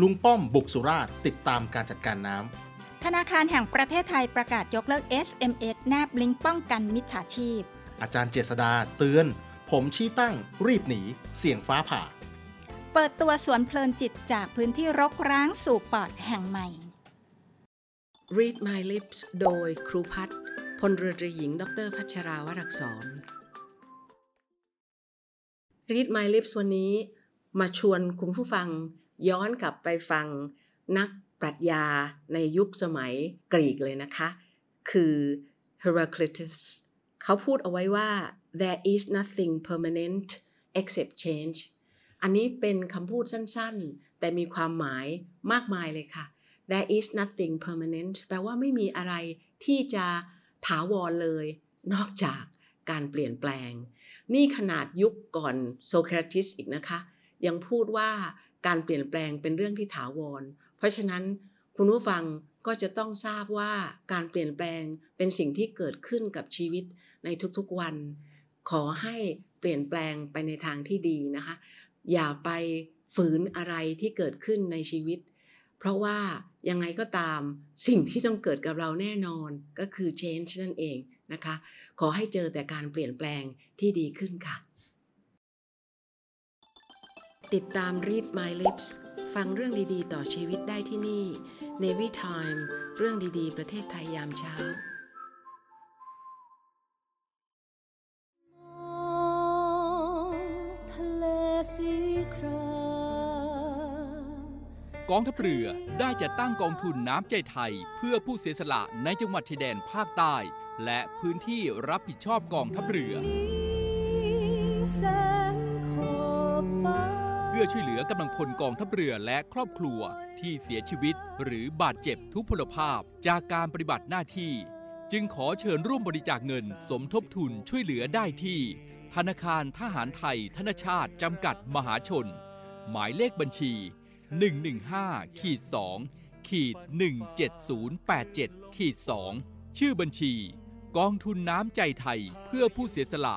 ลุงป้อมบุกสุราษฎร์ติดตามการจัดการน้ธนาคารแห่งประเทศไทยประกาศยกเลิก SMS แนบลิงก์ป้องกันมิจฉาชีพำอาจารย์เจษดาเตือน ผมชี้ตั้งรีบหนี เสี่ยงฟ้าผ่า เปิดตัวสวนเพลินจิตจากพื้นที่รกร้างสู่ปอดแห่งใหม่ Read My Lips โดยครูพัฒน์พลเรือตรีหญิง ดรพัชราวรักษร Read My Lips วันนี้มาชวนคุณผู้ฟัง ย้อนกลับไปฟังนักปรัชญาในยุคสมัยกรีกเลยนะคะ คือ Heraclitus เขาพูดเอาไว้ว่า there is nothing permanent except change อันนี้เป็นคำพูดสั้นๆ แต่มีความหมายมากมายเลยค่ะ there is nothing permanent แปลว่าไม่มีอะไรที่จะถาวรเลย นอกจากการเปลี่ยนแปลง นี่ขนาดยุคก่อนโซเคราติสอีกนะคะ ยังพูดว่า การเปลี่ยนแปลงเป็นเรื่องที่ถาวร เพราะฉะนั้นคุณผู้ฟังก็จะต้องทราบว่าการเปลี่ยนแปลงเป็นสิ่งที่เกิดขึ้นกับชีวิตในทุกๆวัน ขอให้เปลี่ยนแปลงไปในทางที่ดีนะคะ อย่าไปฝืนอะไรที่เกิดขึ้นในชีวิต เพราะว่ายังไงก็ตามสิ่งที่ต้องเกิดกับเราแน่นอนก็คือ change นั่นเองนะคะ ขอให้เจอแต่การเปลี่ยนแปลงที่ดีขึ้นค่ะ ติดตาม Read My Lips ฟังเรื่องดีๆ ต่อชีวิตได้ที่นี่ Navy Time เรื่องดีๆ ประเทศไทยยามเช้า กองทัพเรือได้จัดตั้งกองทุนน้ำใจไทย เพื่อผู้เสียสละในจังหวัดชายแดนภาคใต้ และพื้นที่รับผิดชอบกองทัพเรือ พื่อช่วยเหลือกำลังพลกองทัพเรือและครอบครัวที่เสียชีวิต หรือบาดเจ็บทุพพลภาพจากการปฏิบัติหน้าที่ จึงขอเชิญร่วมบริจาคเงินสมทบทุนช่วยเหลือได้ที่ ธนาคารทหารไทย ธนชาติจำกัดมหาชน หมายเลขบัญชี 115ขีด2ขีด17087ขีด2ชื่อบัญชี กองทุนน้ำใจไทยเพื่อผู้เสียสละ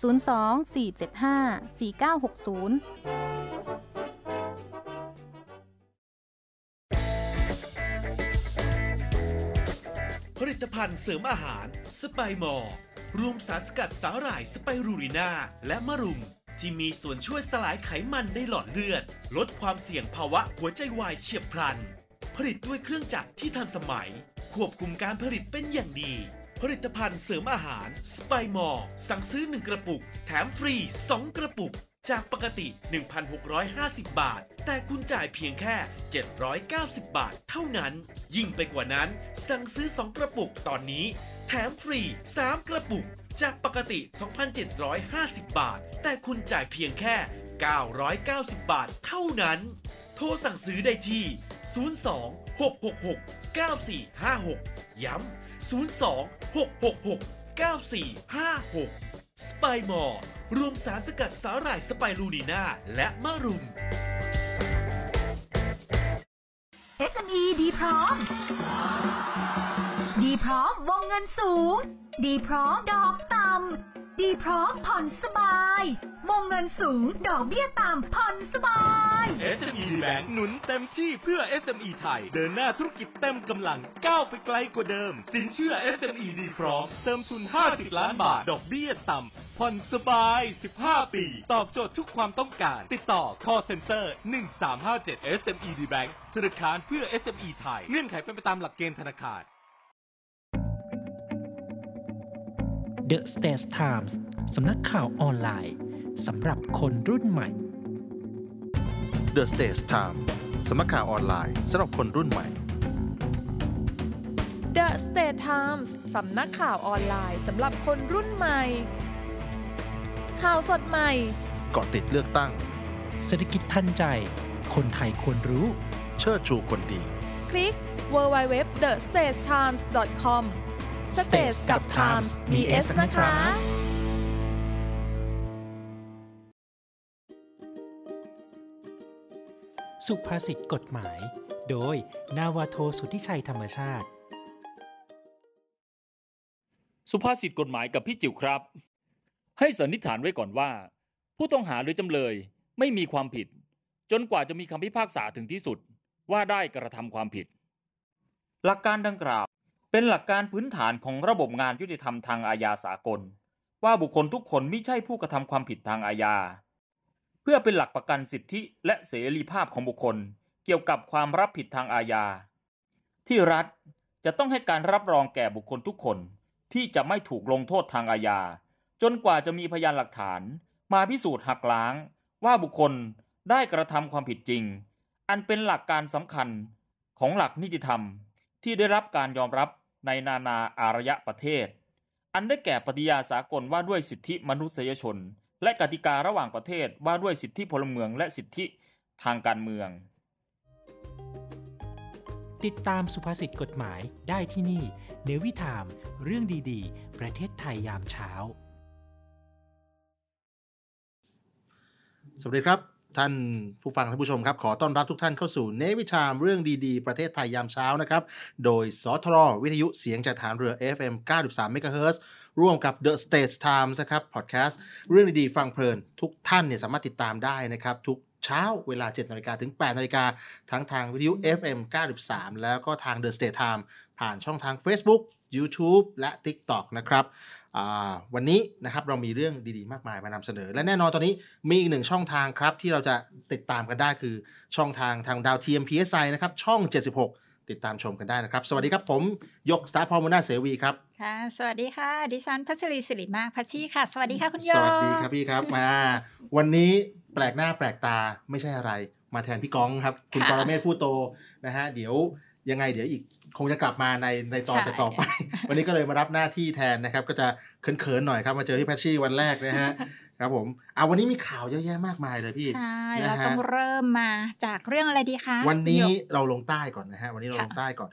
02-475-4960ผลิตภัณฑ์เสริมอาหารสไปมอร์รวมสารสกัดสาหร่ายสไปรูรินาและมะรุม ที่มีส่วนช่วยสลายไขมันในหลอดเลือด ลดความเสี่ยงภาวะหัวใจวายเฉียบพลัน ผลิตด้วยเครื่องจักรที่ทันสมัย ควบคุมการผลิตเป็นอย่างดี ผลิตภัณฑ์เสริมอาหารสไปมอร์สั่งซื้อ 1 กระปุก แถมฟรี 2 กระปุก จากปกติ 1,650 บาท แต่คุณจ่ายเพียงแค่ 790 บาทเท่านั้น ยิ่งไปกว่านั้น สั่งซื้อ 2 กระปุกตอนนี้ แถมฟรี 3 กระปุก จากปกติ 2,750 บาท แต่คุณจ่ายเพียงแค่ 990 บาทเท่านั้น โทรสั่งซื้อได้ที่ 02 666 9456 ย้ำ 02 666 9456 สไปมอร์รวมสารสกัดสาหร่ายสไปรูนีนาและมะรุม SME ดีพร้อม ดีพร้อมวงเงินสูง ดีพร้อมดอกต่ำ ดีพร้อมผ่อนสบาย วงเงินสูง ดอกเบี้ยต่ำผ่อนสบาย SME Bank หนุนเต็มที่เพื่อ SME ไทย เดินหน้าธุรกิจเต็มกำลังก้าวไปไกลกว่าเดิม สินเชื่อ SME ดีพร้อม เติมทุน 50 ล้านบาท ดอกเบี้ยต่ำผ่อนสบาย 15 ปี ตอบโจทย์ทุกความต้องการ ติดต่อ call center 1357 SME D Bank ธนาคารเพื่อ SME ไทย เงื่อนไขเป็นไปตามหลักเกณฑ์ธนาคาร The States Times สำนักข่าวออนไลน์สำหรับคนรุ่นใหม่ The Stage Time สำนักข่าวออนไลน์สำหรับคนรุ่นใหม่ The State Times สำนักข่าวออนไลน์สำหรับคนรุ่นใหม่ ข่าวสดใหม่เกาะติดเลือกตั้ง เศรษฐกิจทันใจ คนไทยควรรู้ เชิดชูคนดี คลิก www.thestagetimes.com Stage กับ Times มี S นะคะ สุภาษิตกฎหมาย โดย นาวาโทสุทธิชัยธรรมชาติ สุภาษิตกฎหมายกับพี่จิ๋วครับ ให้สันนิษฐานไว้ก่อนว่า ผู้ต้องหาหรือจำเลยไม่มีความผิด จนกว่าจะมีคำพิพากษาถึงที่สุดว่าได้กระทำความผิด หลักการดังกล่าว เป็นหลักการพื้นฐานของระบบงานยุติธรรมทางอาญาสากล ว่าบุคคลทุกคนไม่ใช่ผู้กระทำความผิดทางอาญาเพื่อเป็นหลักประกันสิทธิและเสรีภาพของบุคคล เกี่ยวกับความรับผิดทางอาญา ที่รัฐจะต้องให้การรับรองแก่บุคคลทุกคน ที่จะไม่ถูกลงโทษทางอาญา จนกว่าจะมีพยานหลักฐาน มาพิสูจน์หักล้าง ว่าบุคคลได้กระทำความผิดจริง อันเป็นหลักการสำคัญของหลักนิติธรรมที่ได้รับการยอมรับในนานาอารยประเทศ อันได้แก่ปฏิญาสากลว่าด้วยสิทธิมนุษยชน และกติการะหว่างประเทศว่าด้วยสิทธิพลเมืองและสิทธิทางการเมือง ติดตามสุภาษิตกฎหมายได้ที่นี่ เนวิทาม เรื่องดีๆ ประเทศไทยยามเช้า สวัสดีครับ ท่านผู้ฟังท่านผู้ชมครับ ขอต้อนรับทุกท่านเข้าสู่เนวิชามเรื่องดีๆ ประเทศไทยยามเช้านะครับ โดยสทรวิทยุเสียงจากฐานเรือ FM 93 MHz ร่วมกับ The States Times นะครับพอดแคสต์เรื่องดีๆฟังเพลิน ทุกท่านเนี่ยสามารถติดตามได้นะครับ ทุกเช้าเวลา 7นาฬิกาถึง 8นาฬิกาทั้งทางวิทยุ FM 93 แล้วก็ทาง The State Time ผ่านช่องทาง Facebook YouTube และ TikTok นะครับวันนี้นะครับเรามีเรื่องดีๆ มากมายมานำเสนอ และแน่นอนตอนนี้มีอีกหนึ่งช่องทางครับ ที่เราจะติดตามกันได้คือช่องทางทางดาวเทียม PSI นะครับช่อง 76 ติดตามชมกันได้นะครับ สวัสดีครับผมยกสตาร์พอมนาเสวีครับค่ะสวัสดีค่ะ ดิฉันพัชรีศิริมากพัชชีค่ะ สวัสดีค่ะคุณโยสวัสดีครับพี่ครับมา วันนี้แปลกหน้าแปลกตาไม่ใช่อะไร มาแทนพี่ก้องครับ คุณปรเมศผู้โตนะฮะเดี๋ยวยังไงเดี๋ยวอีกคงจะกลับมาในในตอนใช่ต่อๆไป วันนี้ก็เลยมารับหน้าที่แทนนะครับ ก็จะเขินๆหน่อยครับมาเจอพี่แพชชี่วันแรกนะฮะ ครับผมอ่าวันนี้มีข่าวเยอะแยะมากมายเลยพี่ ใช่นะเราฮะต้องเริ่มมาจากเรื่องอะไรดีคะ วันนี้คุณหยกเราลงใต้ก่อนนะฮะ วันนี้เราค่ะลงใต้ก่อน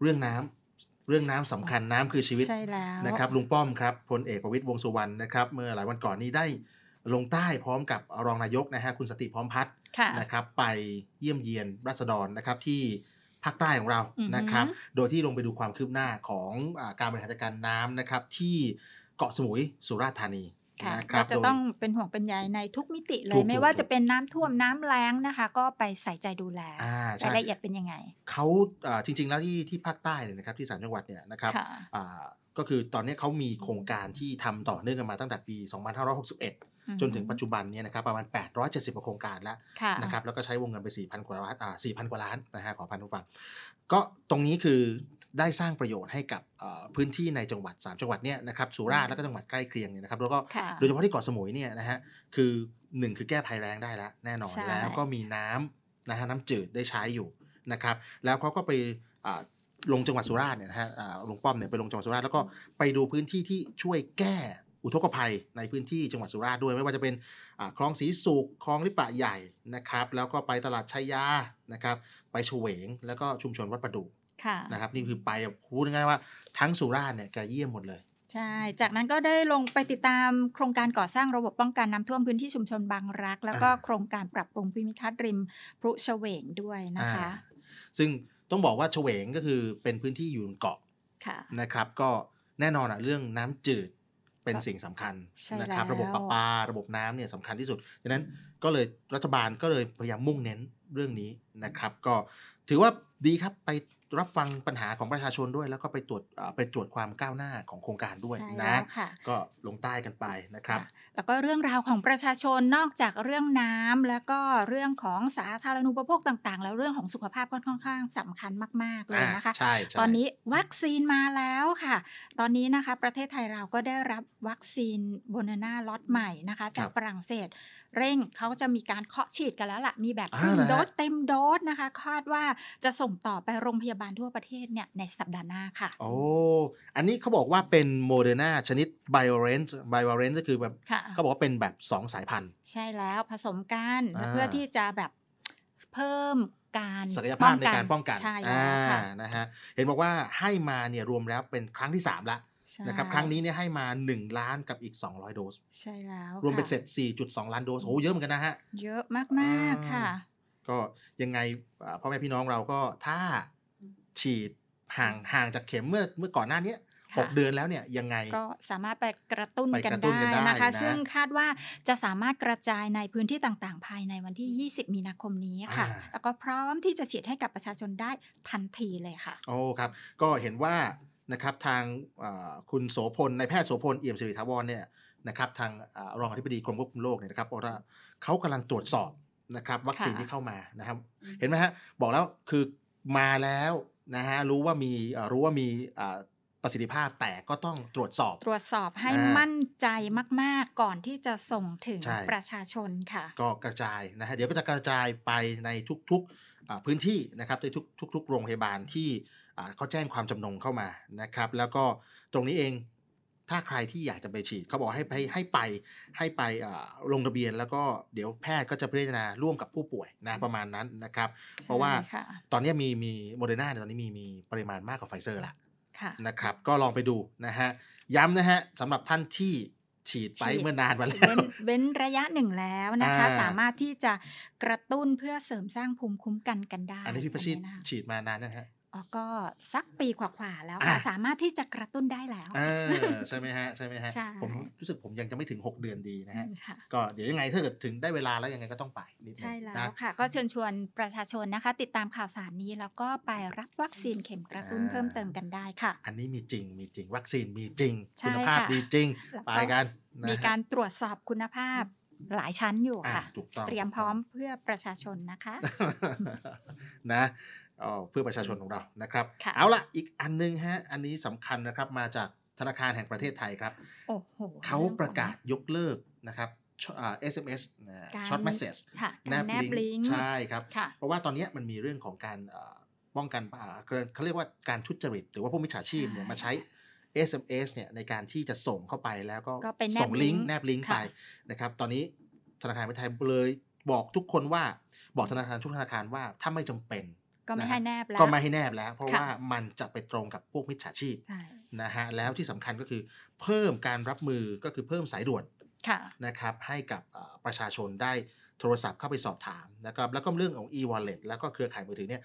เรื่องน้ำเรื่องน้ำสำคัญน้ำคือชีวิตใช่แล้วนะครับ ลุงป้อมครับพลเอกประวิตยวงษ์สุวรรณนะครับ เมื่อหลายวันก่อนนี้ได้ลงใต้พร้อมกับรองนายกนะฮะคุณสติพร้อมพัฒน์ค่ะนะครับ ไปเยี่ยมเยียนรัษฎรนะครับที่ภาคใต้ของเราอือฮึนะครับ โดยที่ลงไปดูความคืบหน้าของอาการบริหารจัดการน้ำนะครับที่เกาะสมุยสุราษฎร์ธานี ค่ะนะคเรารับจะโดยต้องเป็นห่วงเป็นใยในทุกมิติเลถูยกไม่ถูกว่าถูกจะเป็นน้ำท่วมน้ำแล้งนะคะ ก็ไปใส่ใจดูแลอ่าใช่รายละเอียดเป็นยังไงเขาอ่าจริง ๆ แล้วที่ที่ภาคใต้เนี่ยนะครับที่สามจังหวัดเนี่ยนะครับค่ะอ่าก็คือตอนนี้เขามีโครงการที่ทำต่อเนื่องกันมาตั้งแต่ปี 2561จนถึงปัจจุบันเนี่ยนะครับประมาณ 870กว่าโครงการแล้วค่ะนะครับแล้วก็ใช้วงเงินไป 4,000 กว่าล้านอ่า4,000 กว่าล้านนะฮะขอพันผู้ฟัง ก็ตรงนี้คือ ได้สร้างประโยชน์ให้กับเอ่อพื้นที่ในจังหวัด 3 จังหวัดเนี่ยนะครับสุราษฎร์แล้วก็จังหวัดใกล้เคียงเนี่ยนะครับแล้วก็ค่ะโดยเฉพาะที่เกาะสมุยเนี่ยนะฮะคือหนึ่งคือแก้ภัยแรงได้แล้วแน่นอนใช่แล้วก็มีน้ำนะฮะน้ำจืดได้ใช้อยู่นะครับแล้วเขาก็ไปอ่าลงจังหวัดสุราษฎร์เนี่ยนะฮะอ่าลุงป้อมเนี่ยไปลงจังหวัดสุราษฎร์แล้วก็ไปดูพื้นที่ที่ช่วยแก้อุทกภัยในพื้นที่จังหวัดสุราษฎร์ด้วย ไม่ว่าจะเป็นอ่าคลองสีสุขคลองลิปะใหญ่นะครับ แล้วก็ไปตลาดชัยยานะครับ ไปเฉวง แล้วก็ชุมชนวัดประดูค่ะ นะครับนี่คือไปแบบพูดง่ายๆว่าทั้งสุราษฎร์เนี่ยแกเยี่ยมหมดเลยใช่ จากนั้นก็ได้ลงไปติดตามโครงการก่อสร้างระบบป้องกันน้ำท่วมพื้นที่ชุมชนบางรัก แล้วก็อ่าโครงการปรับปรุงภูมิทัศน์ริมพรุเฉวงด้วยนะคะอ่าซึ่งต้องบอกว่าเฉวงก็คือเป็นพื้นที่อยู่บนเกาะค่ะนะครับ ก็แน่นอนอะเรื่องน้ำจืดเป็นสิ่งสำคัญใช่นะครับแล้วระบบประปา ระบบน้ำเนี่ยสำคัญที่สุดดังนั้นก็เลยรัฐบาลก็เลยพยายามมุ่งเน้นเรื่องนี้นะครับ ก็ถือว่าดีครับไป รับฟังปัญหาของประชาชนด้วย แล้วก็ไปตรวจอ่าไปตรวจความก้าวหน้าของโครงการด้วยใช่นะแล้วค่ะก็ลงใต้กันไปนะครับ แล้วก็เรื่องราวของประชาชนนอกจากเรื่องน้ำแล้วก็เรื่องของสาธารณูปโภคต่าง ๆ แล้วเรื่องของสุขภาพก็ค่อนข้างสำคัญมาก ๆ เลยนะคะอ่าใช่ใช่ตอนนี้วัคซีนมาแล้วค่ะ ตอนนี้นะคะประเทศไทยเราก็ได้รับวัคซีนโบนาน่าล็อตใหม่นะคะจากฝรั่งเศส เร่งเขาจะมีการเคาะฉีดกันแล้วล่ะ มีแบบครึ่งอ่าเหรอฮะโดสเต็มโดสนะคะ คาดว่าจะส่งต่อไปโรงพยาบาลทั่วประเทศเนี่ยในสัปดาห์หน้าค่ะ โอ้ อันนี้เขาบอกว่าเป็นโมเดอร์นาชนิด bivalent bivalent ก็คือแบบค่ะเขาบอกว่าเป็นแบบ 2 สายพันธุ์ ใช่แล้วผสมกันอ่าเพื่อที่จะแบบเพิ่มการศักยภาพในการป้องกันใช่แล้วค่ะอ่านะฮะเห็นบอกว่าให้มาเนี่ยรวมแล้วเป็นครั้งที่ 3 ละใช่ นะครับครั้งนี้เนี่ยให้มา 1 ล้านกับอีก 200 โดส ใช่แล้วรวมเป็นค่ะเสร็จ 4.2 ล้านโดสโอ้โหเยอะเหมือนกันนะฮะ เยอะมากๆค่ะ ก็ยังไงอ่าพ่อแม่พี่น้องเราก็ถ้าฉีดห่างห่างจากเข็มเมื่อเมื่อก่อนหน้าเนี้ยหกค่ะเดือนแล้วเนี่ยยังไงก็สามารถไปกระตุ้นไปกันกระตุ้นได้กันได้นะคะนะซึ่งคาดว่าจะสามารถกระจายในพื้นที่ต่างๆ ภายในวันที่ 20 มีนาคมนี้ค่ะอ่าแล้วก็พร้อมที่จะฉีดให้กับประชาชนได้ทันทีเลยค่ะ โอ้ครับ ก็เห็นว่า นะครับทางอ่าคุณโสพลนายแพทย์โสพลเอี่ยมสิริทาวรเนี่ยนะครับทางอ่ารองอธิบดีกรมควบคุมโรคเนี่ยนะครับบอกว่าเขากำลังตรวจสอบนะครับวัคซีนค่ะที่เข้ามานะครับ เห็นไหมฮะบอกแล้วคือมาแล้วนะฮะรู้ว่ามีอ่ารู้ว่ามีอ่าประสิทธิภาพแต่ก็ต้องตรวจสอบ ตรวจสอบให้อ่ามั่นใจมากๆ ก่อนที่จะส่งถึงใช่ประชาชนค่ะ ก็กระจายนะฮะเดี๋ยวก็จะกระจายไปในทุกๆอ่าพื้นที่นะครับในทุกทุกๆโรงพยาบาลที่อ่า เขาแจ้งความจำนงเข้ามานะครับ แล้วก็ตรงนี้เองถ้าใครที่อยากจะไปฉีดเขาบอกให้ให้ให้ไปให้ไปอ่าลงทะเบียน แล้วก็เดี๋ยวแพทย์ก็จะพิจารณาร่วมกับผู้ป่วยนะประมาณนั้นนะครับ เพราะว่าใช่ค่ะตอนนี้มีมีโมเดอร์นาตอนนี้มีมีปริมาณมากกว่าไฟเซอร์ละค่ะนะครับ ก็ลองไปดูนะฮะย้ำนะฮะสำหรับท่านที่ฉีดไปฉีดเมื่อนานมาแล้เว้วนเว้นระยะหนึ่งแล้วนะคะอ่าสามารถที่จะกระตุ้นเพื่อเสริมสร้างภูมิคุ้มกันกันได้ อันนี้พี่ประชิดอันนี้นะคะฉีดมานานนะฮะอ๋อ ก็สักปีกว่าๆแล้วค่ะอะสามารถที่จะกระตุ้นได้แล้วเออใช่ไหมฮะใช่ไหมฮะใช่ผมรู้สึกผมยังจะไม่ถึง 6 เดือนดีนะฮะค่ะก็เดี๋ยวยังไงถ้าเกิดถึงได้เวลาแล้วยังไงก็ต้องไปนิดนึงใช่แล้วนะค่ะ ก็เชิญชวนประชาชนนะคะ ติดตามข่าวสารนี้แล้วก็ไปรับวัคซีนเข็มกระตุ้นอ่าเพิ่มเติมกันได้ค่ะ อันนี้มีจริงมีจริงวัคซีนมีจริงใช่คุณภาพค่ะดีจริงแล้วไปก็กันนะฮะมีการตรวจสอบคุณภาพหลายชั้นอยู่อ่าค่ะถูกต้องเตรียมพร้อมเพื่อประชาชนนะคะ นะอ๋อ เพื่อประชาชนของเรานะครับค่ะเอาละอีกอันนึงฮะอันนี้สำคัญนะครับมาจากธนาคารแห่งประเทศไทยครับโอ้โหเขาประกาศยกเลิกนะครับชอ่า SMS นะการ short messageค่ะการแนบแนบลิงก์ลิงก์ใช่ครับค่ะเพราะว่าตอนเนี้ยมันมีเรื่องของการเอ่อป้องกันอ่าเขาเขาเรียกว่าการทุจริต หรือว่าพวกมิจฉาชีพเนี่ยใช่มาใช้ SMS เนี่ยในการที่จะส่งเข้าไปแล้วก็ก็เป็นแนบส่งลิงก์ลิงก์แนบลิงก์ไปค่ะนะครับ ตอนนี้ธนาคารประเทศไทยเลยบอกทุกคนว่าบอกธนาคารทุกธนาคารว่าถ้าไม่จำเป็น ก็ไม่ะฮะให้แนบแล้วก็ไม่ให้แนบแล้ว เพราะค่ะว่ามันจะไปตรงกับพวกมิจฉาชีพใช่นะฮะแล้วที่สำคัญก็คือเพิ่มการรับมือก็คือเพิ่มสายด่วนค่ะนะครับให้กับเอ่อประชาชนได้โทรศัพท์เข้าไปสอบถามนะครับแล้วก็เรื่องของ e-wallet แล้วก็เครือข่ายมือถือเนี่ย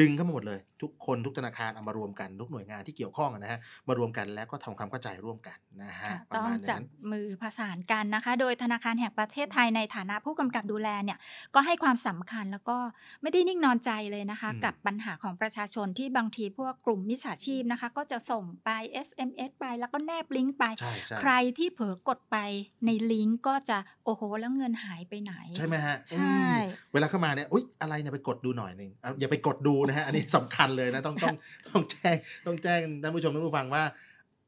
ดึงเข้ามาหมดเลย ทุกคนทุกธนาคารเอามารวมกันทุกหน่วยงานที่เกี่ยวข้องนะฮะมารวมกันแล้วก็ทำความเข้าใจร่วมกันนะฮะค่ะประต้องมาณจับนั้นมือประสานกันนะคะ โดยธนาคารแห่งประเทศไทยในฐานะผู้กำกับดูแลเนี่ยก็ให้ความสำคัญแล้วก็ไม่ได้นิ่งนอนใจเลยนะคะอืมกับปัญหาของประชาชนที่บางทีพวกกลุ่มมิจฉาชีพนะคะ ก็จะส่งไป SMS ไปแล้วก็แนบลิงก์ไปใช่ใช่ใครที่เผลอกดไปในลิงก์ก็จะโอ้โหแล้วเงินหายไปไหน ใช่ไหมฮะใช่อืมเวลาเข้ามาเนี่ยอุ๊ยอะไรเนี่ยไปกดดูหน่อยหนึ่งเอาอย่าไปกดดูนะฮะอันนี้สำคัญเลยนะต้องต้องต้องแจ้งต้องแจ้งท่านผู้ชมท่านผู้ฟังว่า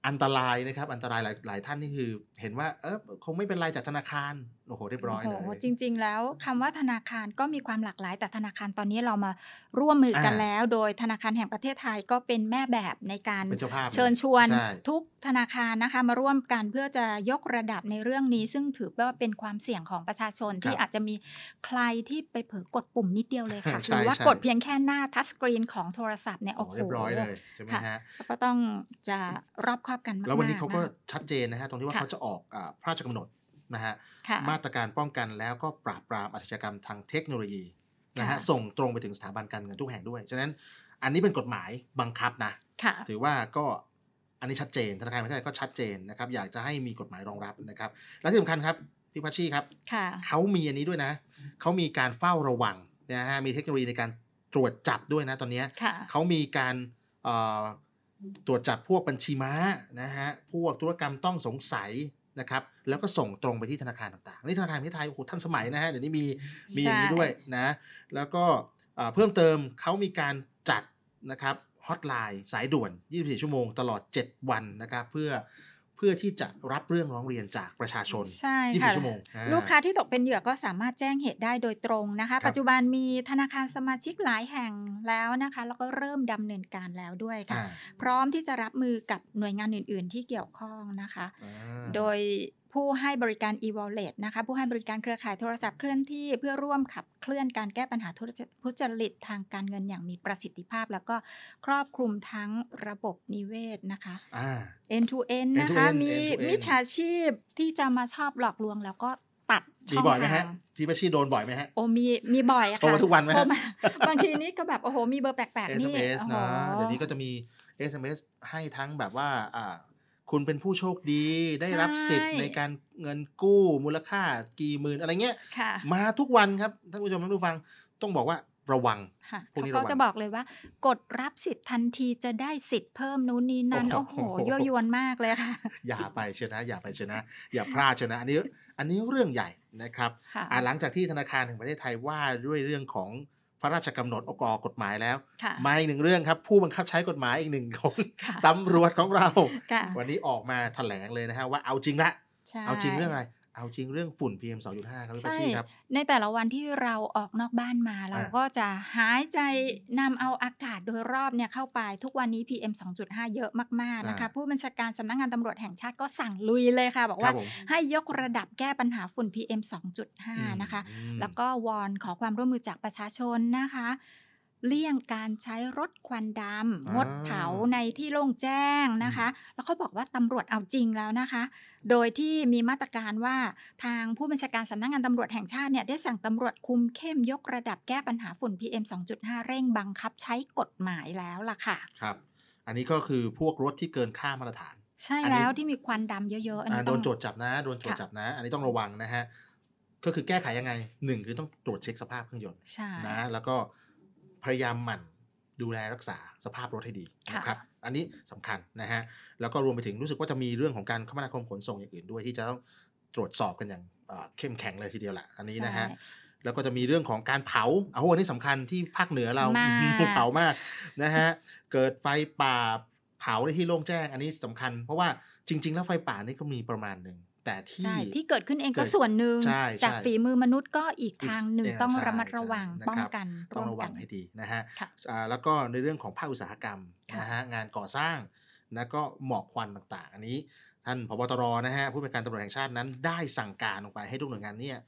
อันตรายนะครับ อันตรายหลายหลายท่านนี่คือ เห็นว่าเออคงไม่เป็นไรจากธนาคาร โอ้โหเรียบร้อยโอ้เลโหยจริง ๆ แล้วคำว่าธนาคารก็มีความหลากหลาย แต่ธนาคารตอนนี้เรามาร่วมมือกันอ่าแล้ว โดยธนาคารแห่งประเทศไทยก็เป็นแม่แบบในการเป็นเจ้าภาพเชิญชวนใช่ทุกธนาคารนะคะมาร่วมกันเพื่อจะยกระดับในเรื่องนี้ ซึ่งถือว่าเป็นความเสี่ยงของประชาชนที่อาจจะมีใครที่ไปเผลอกดปุ่มนิดเดียวเลยค่ะใช่หรือว่าใช่กดเพียงแค่หน้าทัชสกรีนของโทรศัพท์เนี่ยโอ้โอ้โหโหเรียบร้อยเลยใช่ไหมค่ะฮะก็ต้องจะรอบคอบกันมากๆแล้ววันนี้เขาก็ะชัดเจนนะฮะตรงที่ว่าค่ะเขาจะออกอาพระราชกำหนด นะฮะค่ะมาตรการป้องกันแล้วก็ปราบปรามอาชญากรรมทางเทคโนโลยีนะฮะค่ะส่งตรงไปถึงสถาบันการเงินทุกแห่งด้วย ฉะนั้นอันนี้เป็นกฎหมายบังคับนะค่ะถือว่าก็อันนี้ชัดเจนธนาคารแห่งประเทศไทยก็ชัดเจนนะครับอยากจะให้มีกฎหมายรองรับนะครับ และที่สำคัญครับพี่พัชชีครับค่ะเขามีอันนี้ด้วยนะเขามีการเฝ้าระวังนะฮะมีเทคโนโลยีในการตรวจจับด้วยนะตอนเนี้ยค่ะเขามีการเอ่อตรวจจับพวกบัญชีม้านะฮะพวกธุรกรรมต้องสงสัย นะครับแล้วก็ส่งตรงไปที่ธนาคารต่างๆนี่ธนาคารแห่งประเทศไทยโอ้โหทันสมัยนะฮะเดี๋ยวนี้มีมีอย่างนี้ด้วยนะแล้วก็เอ่อเพิ่มเติมเขามีการจัดนะครับฮอตไลน์สายด่วน 24 ชั่วโมงตลอด 7 วันนะครับเพื่อ เพื่อที่จะรับเรื่องร้องเรียนจากประชาชนใช่ค่ะ24ชั่วโมงอ่ลูกค้าที่ตกเป็นเหยื่อก็สามารถแจ้งเหตุได้โดยตรงนะคะครับปัจจุบันมีธนาคารสมาชิกหลายแห่งแล้วนะคะ แล้วก็เริ่มดำเนินการแล้วด้วยค่ะอ่าพร้อมที่จะรับมือกับหน่วยงานอื่น ๆ ที่เกี่ยวข้องนะคะอ่าโดย ผู้ให้บริการ e-wallet นะคะผู้ให้บริการเครือข่ายโทรศัพท์เคลื่อนที่เพื่อร่วมขับเคลื่อนการแก้ปัญหาทุจริตทางการเงินอย่างมีประสิทธิภาพ แล้วก็ครอบคลุมทั้งระบบนิเวศนะคะอ่า end to end นะคะ end to end มี end to end มิจฉาชีพที่จะมาชอบหลอกลวงแล้วก็ตัดช่มีองบ่อยไหมทาฮะงพี่พัชชีโดนบ่อยไหมฮะโอ้มีมีบ่อยอะโทรค่ะมาทุกวันไหมฮะโทรมาบางทีนี่ก็แบบโอ้โหมีเบอร์แปลกๆนี่ SMS โอ้โหนะเดี๋ยวนี้ก็จะมี SMS ให้ทั้งแบบว่าอ่า คุณเป็นผู้โชคดีได้รับสิทธิ์ในการเงินกู้มูลค่ากี่หมื่นอะไรเงี้ยค่ะมาทุกวันครับท่านผู้ชมท่านผู้ฟังต้องบอกว่าระวังค่ะพวกเขานี้ก็ระวังจะบอกเลยว่า กดรับสิทธิ์ทันทีจะได้สิทธิ์เพิ่มนู้นนี้นั้นโอ้โอ้โหโหยั่วยวนมากเลยค่ะ อย่าไปเชียวนะ อย่าไปเชียวนะ อย่าพลาดเชียวนะ อันนี้ อันนี้เรื่องใหญ่นะครับค่ะอ่าหลังจากที่ธนาคารแห่งประเทศไทยว่าด้วยเรื่องของ พระราชกำหนดอกกฎหมายแล้วค่ะมาอีกหนึ่งเรื่องครับ ผู้บังคับใช้กฎหมายอีกหนึ่งคนค่ะตำรวจของเราค่ะวันนี้ออกมาแถลงเลยนะฮะว่าเอาจริงละใช่เอาจริงเรื่องอะไร เอาจริงเรื่องฝุ่น PM 2.5 ครับพี่ปัชใช่ชีครับ ในแต่ละวันที่เราออกนอกบ้านมา เราอ่าก็จะหายใจนำเอาอากาศโดยรอบเนี่ยเข้าไปทุกวันนี้ PM 2.5 เยอะมาก ๆ นะคะ ผู้บัญชาการสำนักงานตำรวจแห่งชาติก็สั่งลุยเลยค่ะ บอกครัว่าบผมให้ยกระดับแก้ปัญหาฝุ่น PM 2.5 นะคะอืมแล้วก็วอนขอความร่วมมือจากประชาชนนะคะเลี่ยงการใช้รถควันดำงดเผาในที่โล่งแจ้งนะคะ แล้วเขาบอกว่าตำรวจเอาจริงแล้วนะคะ โดยที่มีมาตรการว่าทางผู้บัญชาการสำนักงานตำรวจแห่งชาติเนี่ยได้สั่งตำรวจคุมเข้มยกระดับแก้ปัญหาฝุ่น PM 2.5 เร่งบังคับใช้กฎหมายแล้วล่ะค่ะ ครับ อันนี้ก็คือพวกรถที่เกินค่ามาตรฐาน ใช่อันนี้แล้วที่มีควันดำเยอะๆอันอ่านี้โดต้อนงตรวจจับนะโดนตรวจค่ะจับนะ อันนี้ต้องระวังนะฮะก็คือแก้ไขยังไงหนึ่งคือต้องตรวจเช็คสภาพเครื่องยนต์ใช่นะแล้วก็พยายามหมั่นดูแลรักษาสภาพรถให้ดีค่ะนะครับ อันนี้สำคัญนะฮะแล้วก็รวมไปถึงรู้สึกว่าจะมีเรื่องของการคมนาคมขนส่งอย่างอื่นด้วยที่จะต้องตรวจสอบกันอย่างเอ่อเข้มแข็งเลยทีเดียวแหละอันนี้นะฮะใช่แล้วก็จะมีเรื่องของการเผาเอาอันนี้สำคัญที่ภาคเหนือเรามากเผามากนะฮะเกิดไฟป่าเผาในที่โล่งแจ้งอันนี้สำคัญ เพราะว่าจริง ๆ แล้วไฟป่านี่ก็มีประมาณหนึ่ง แต่ที่ใช่ที่เกิดขึ้นเองก็เกิดส่วนหนึ่งใช่จากใช่ฝีมือมนุษย์ก็อีกทางหนึ่งเต้องใช่ระมัดระวังใช่ป้องนะครับกันต้องร่วมระวักังนให้ดีนะฮะค่ะอ่าแล้วก็ในเรื่องของภาคอุตสาหกรรมค่ะนะฮะงานก่อสร้างแล้วก็หมอกควันต่างๆ อันนี้ ท่านพบตรนะฮะผู้เป็นการตำรวจแห่งชาตินั้นได้สั่งการลงไปให้ทุกหน่วยงานเนี่ย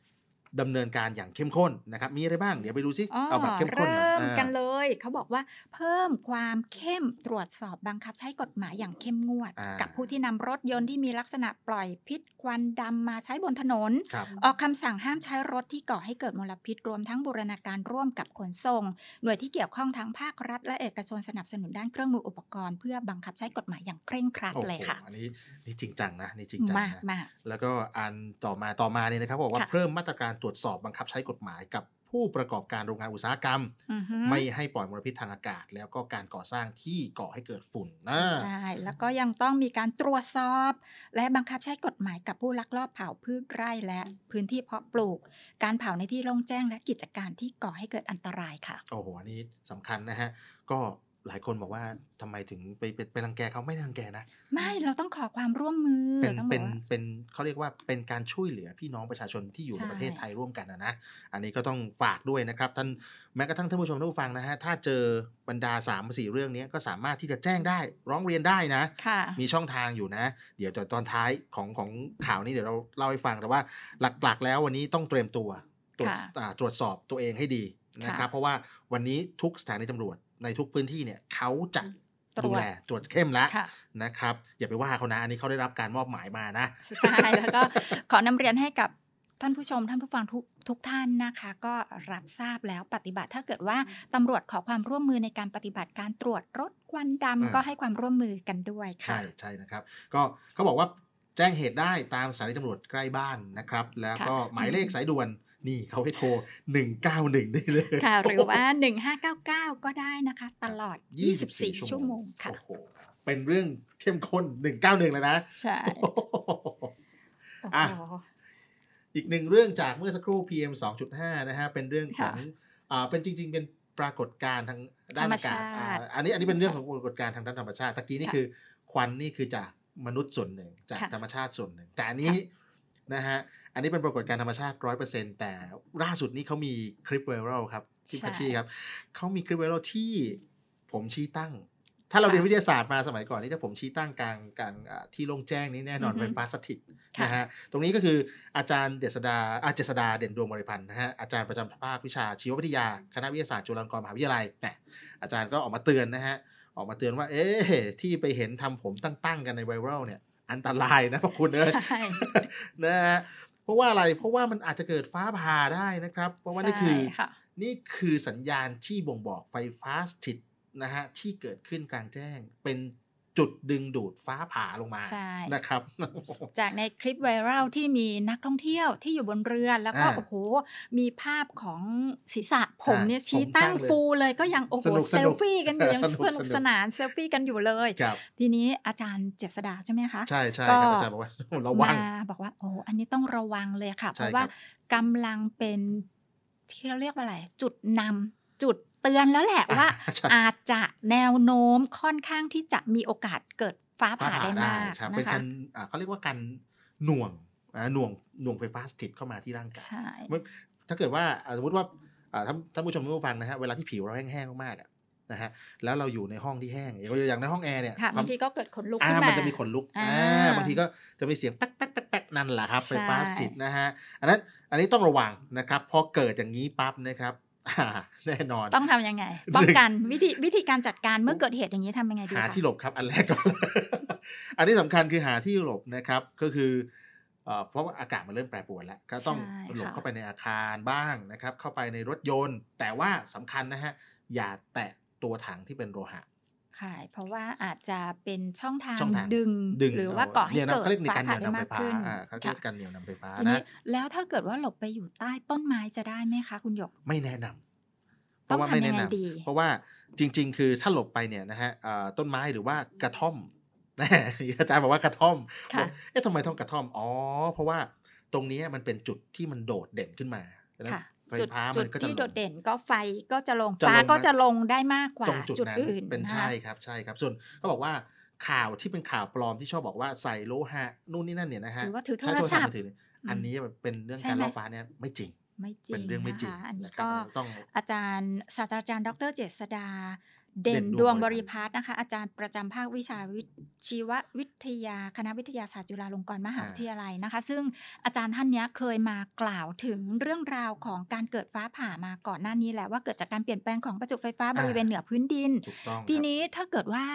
ดำเนินการอย่างเข้มข้นนะครับมีอะไรบ้างเดี๋ยวไปดูซิอ๋อเอาแบบเข้มข้นหน่อยเริ่มอ่ากันเลย เขาบอกว่าเพิ่มความเข้มตรวจสอบบังคับใช้กฎหมายอย่างเข้มงวดอ่ากักับผู้ที่นำรถยนต์ที่มีลักษณะปล่อยพิษควันดำมาใช้บนถนนครับออกคำสั่งห้ามใช้รถที่ก่อให้เกิดมลพิษรวมทั้งบูรณาการร่วมกับขนส่ง หน่วยที่เกี่ยวข้องทั้งภาครัฐ และเอกชนสนับสนุนด้านเครื่องมืออุปกรณ์ เพื่อบังคับใช้กฎหมายอย่างเคร่งครัดโอ้โหเลยค่ะอันนี้นี่จริงจังนะนี่จริงจังมากนะมากแล้วก็อันต่อมาต่อมาเนี่ยนะครับบอกว่าค่ะเพิ่มมาตรการตรวจสอบบังคับใช้กฎหมายกับผู้ประกอบการโรงงานอุตสาหกรรมอือฮึไม่ให้ปล่อยมลพิษทางอากาศ แล้วก็การก่อสร้างที่ก่อให้เกิดฝุ่นนะใช่แล้วก็ยังต้องมีการตรวจสอบ และบังคับใช้กฎหมายกับผู้ลักลอบเผาพืชไร่และพื้นที่เพาะปลูก การเผาในที่โล่งแจ้งและกิจการที่ก่อให้เกิดอันตรายค่ะ โอ้โหอันนี้สำคัญนะฮะก็ หลายคนบอกว่าทำไมถึงไปไปไปรังแกเขาไม่ได้รังแกนะ ไม่เราต้องขอความร่วมมือเป็นต้องบเป็อกนว่าเป็นเขาเรียกว่าเป็นการช่วยเหลือพี่น้องประชาชนที่อยู่ในใช่ประเทศไทยร่วมกันนะนะอันนี้ก็ต้องฝากด้วยนะครับท่านแม้กระทั่งท่านผู้ชมท่านผู้ฟังนะฮะถ้าเจอบรรดา3ามสี่เรื่องนี้ก็สามารถที่จะแจ้งได้ร้องเรียนได้นะค่ะมีช่องทางอยู่นะ เดี๋ยวตอนท้ายของของข่าวนี้เดี๋ยวเราเล่าให้ฟังแต่ว่าหลักๆ แล้ววันนี้ต้องเตรียมตัวตรวจค่ะอ่าตรวจสอบตัวเองให้ดีนะครับค่ะเพราะว่าวันนี้ทุกสถานีตำรวจ ในทุกพื้นที่เนี่ยเขาจะตรวจดูแลตรวจเข้มแล้วค่ะนะครับ อย่าไปว่าเขานะอันนี้เขาได้รับการมอบหมายมานะใช่แล้วก็ขอนำเรียนให้กับท่านผู้ชมท่านผู้ฟังทุกทุกท่านนะคะ ก็รับทราบแล้วปฏิบัติถ้าเกิดว่าตำรวจขอความร่วมมือในการปฏิบัติการตรวจรถควันดำอ่าก็ให้ความร่วมมือกันด้วยค่ะ ใช่ใช่นะครับ ก็เขาบอกว่าแจ้งเหตุได้ตามสถานีตำรวจใกล้บ้านนะครับ แล้วก็ค่ะหมายเลขสายด่วน นี่เขาให้โทร 191 ได้เลยค่ะ หรือว่า 1599 ก็ได้นะคะ ตลอด 24 ชั่วโมงค่ะโอ้โหเป็นเรื่องเข้มข้น 191เลยนะ ใช่อะโอ้โหอีกหนึ่งเรื่องจากเมื่อสักครู่ PM 2.5 นะฮะ เป็นเรื่องของค่ะอ่าเป็นจริง ๆ เป็นปรากฏการณ์ทางด้านอากาศธรรมชาติอ่าอันนี้อันนี้เป็นเรื่องของปรากฏการณ์ทางด้านธรรมชาติ ตะกี้นี่ค่ะคือควันนี่คือจากมนุษย์ส่วนหนึ่ง จากค่ะธรรมชาติส่วนหนึ่ง แต่อันนี้นะฮะ อันนี้เป็นปรากฏการณ์ธรรมชาติร้อยเปอร์เซ็นแต่ล่าสุดนี้เขามีคลิปไวรัลครับที่ใช่พัชชีครับเขามีคลิปไวรัลที่ผมชี้ตั้ง ถ้าเราเรียนวิทยาศาสตร์มาสมัยก่อนนี่ถ้าผมชี้ตั้งกลางกลางอ่าที่โล่งแจ้งนี่แน่นอนอือฮึเป็นฟ้าสถิตค่ะนะฮะตรงนี้ก็คืออาจารย์เดษดาอาเจษดาเด่นดวงบริพันธ์นะฮะอาจารย์ประจำภาควิชาชีววิทยาคณะวิทยาศาสตร์จุฬาลงกรณ์มหาวิทยาลัยแต่อาจารย์ก็ออกมาเตือนนะฮะออกมาเตือนว่า เอ๊ะที่ไปเห็นทำผมตั้งๆกันในไวรัลเนี่ยอันตรายนะพวกคุณเอ้ยใช่นะฮะเพ ราะว่าอะไรเพราะว่ามันอาจจะเกิดฟ้าผ่าได้นะครับ เพราะว่านี่คือใช่ค่ะนี่คือสัญญาณที่บ่งบอกไฟฟ้าสถิตนะฮะที่เกิดขึ้นกลางแจ้งเป็น จุดดึงดูดฟ้าผ่าลงมาใช่นะครับ จากในคลิปไวรัลที่มีนักท่องเที่ยวที่อยู่บนเรือแล้วก็อ่าโอ้โหมีภาพของศีรษะผมเนี่ยใช่ชี้ตั้งผมตั้งเลยฟูเลยก็ยังโอ้โหสนุกเซสนุลกฟี่กันอยู่ยังสนุกสนุกสนุกสนานเซลฟี่กันอยู่เลยครับทีนี้อาจารย์เจษดาใช่ไหมคะใช่ใช่ก็ครับอาจารย์บอกว่าระวังมาบอกว่าโอ้อันนี้ต้องระวังเลยค่ะใช่เพราะว่าครับกำลังเป็นที่เราเรียกว่าอะไรจุดนำจุด เตือนแล้วแหละว่าใช่อาจจะแนวโน้มค่อนข้างที่จะมีโอกาสเกิดฟ้าฟ้าผ่าผ่าได้ได้มากครับนะเป็นคะการอ่าเขาเรียกว่าการหน่วงอ่าหน่วงหน่วงไฟฟ้าสถิตเข้ามาที่ร่างกายใช่เมื่อถ้าเกิดว่าอ่าสมมติว่าอ่าท่านท่านผู้ชมท่านผู้ฟังนะฮะเวลาที่ผิวเราแห้งๆมากๆอะนะฮะแล้วเราอยู่ในห้องที่แห้ง อย่างอย่างในห้องแอร์เนี่ยค่ะควาบามงทีก็เกิดขนลุกอ่าขึ้นมามันจะมีขนลุกอ่าอ่าบางทีก็จะมีเสียงแป๊กแป๊กแป๊กแป๊กนั่นแหละครับใช่ไฟฟ้าสถิตนะฮะอันนั้นอันนี้ต้องระวังนะครับ พอเกิดอย่างนี้ปั๊บนะครับอ่า แน่นอน ต้องทำยังไง ป้องกันวิธีวิธีการจัดการเมื่อเกิดเหตุอย่างนี้ทำยังไงดีหาคะที่หลบครับอันแรกก่อนอันนี้สำคัญคือหาที่หลบนะครับก็คือเอ่อเพราะว่าอากาศมันเริ่มแปรปรวนแล้ว ก็ต้องใช่หลบค่ะเข้าไปในอาคารบ้างนะครับ เข้าไปในรถยนต์ แต่ว่าสำคัญนะฮะอย่าแตะตัวถังที่เป็นโลหะ ค่ะเพราะว่าอาจจะเป็นช่องทางช่องทางดึงดึงหรือว่าก่อให้นี่ยนะเกิดเขาเรียกในฟ้าการเหผ่านี่ยวได้นำไฟมากฟ้าขึ้นอ่าเขาเรียกค่ะการเหนี่ยวนำไฟฟ้าทีนี้นะแล้วถ้าเกิดว่าหลบไปอยู่ใต้ต้นไม้จะได้ไหมคะ คุณหยก ไม่แนะนำเพต้องราะว่าไม่ทำยัแนะงไงนำดีเพราะว่าจริง ๆ คือถ้าหลบไปเนี่ยนะฮะเอ่อต้นไม้หรือว่ากระท่อมอาจารย์บอกว่ากระท่อมค่ะบอกเอ๊ะทำไมต้องกระท่อมอ๋อเพราะว่าตรงนี้มันเป็นจุดที่มันโดดเด่นขึ้นมาดังนั้นค่ะ ไฟจุดฟ้าจุมัดนก็จะที่ลโดงดเด่นก็ไฟก็จะลงจะฟ้าลงก็นะจะลงได้มากกว่าตรงจุดจุดนั้นอื่นเป็นนะคะใช่ครับใช่ครับ ส่วนเขาบอกว่าข่าวที่เป็นข่าวปลอมที่ชอบบอกว่าใส่โลหะนู่นนี่นั่นเนี่ยนะฮะหรือว่าถือโทใช้รศัพท์มือถือเนี่ยอันนี้เป็นเรื่องใช่การไหมล่อฟ้าเนี่ยไม่จริงไม่จริงเป็นเรื่องไม่จริงนะคะอันนี้นะครัก็บต้องอาจารย์ศาสตราจารย์ ดร เจษดา เด่เด่นนดดววงงบบริริพัพัฒฒน์น์นะคะ อาจารย์ประจำภาควิชาวิชีววิทยาคณะวิทยาศาสตร์จุฬาลงกรณ์มหาวิทยาลัยนะคะ ซึ่งอาจารย์ท่านเนี้ยเคยมากล่าวถึงเรื่องราวของการเกิดฟ้าผ่ามาก่อนหน้านี้แหละว่าเกิดจากการเปลี่ยนแปลงของประจุไฟฟ้าบริเวณเหนือพื้นดินถูกต้องทีครับนี้ถ้าเกิดว่า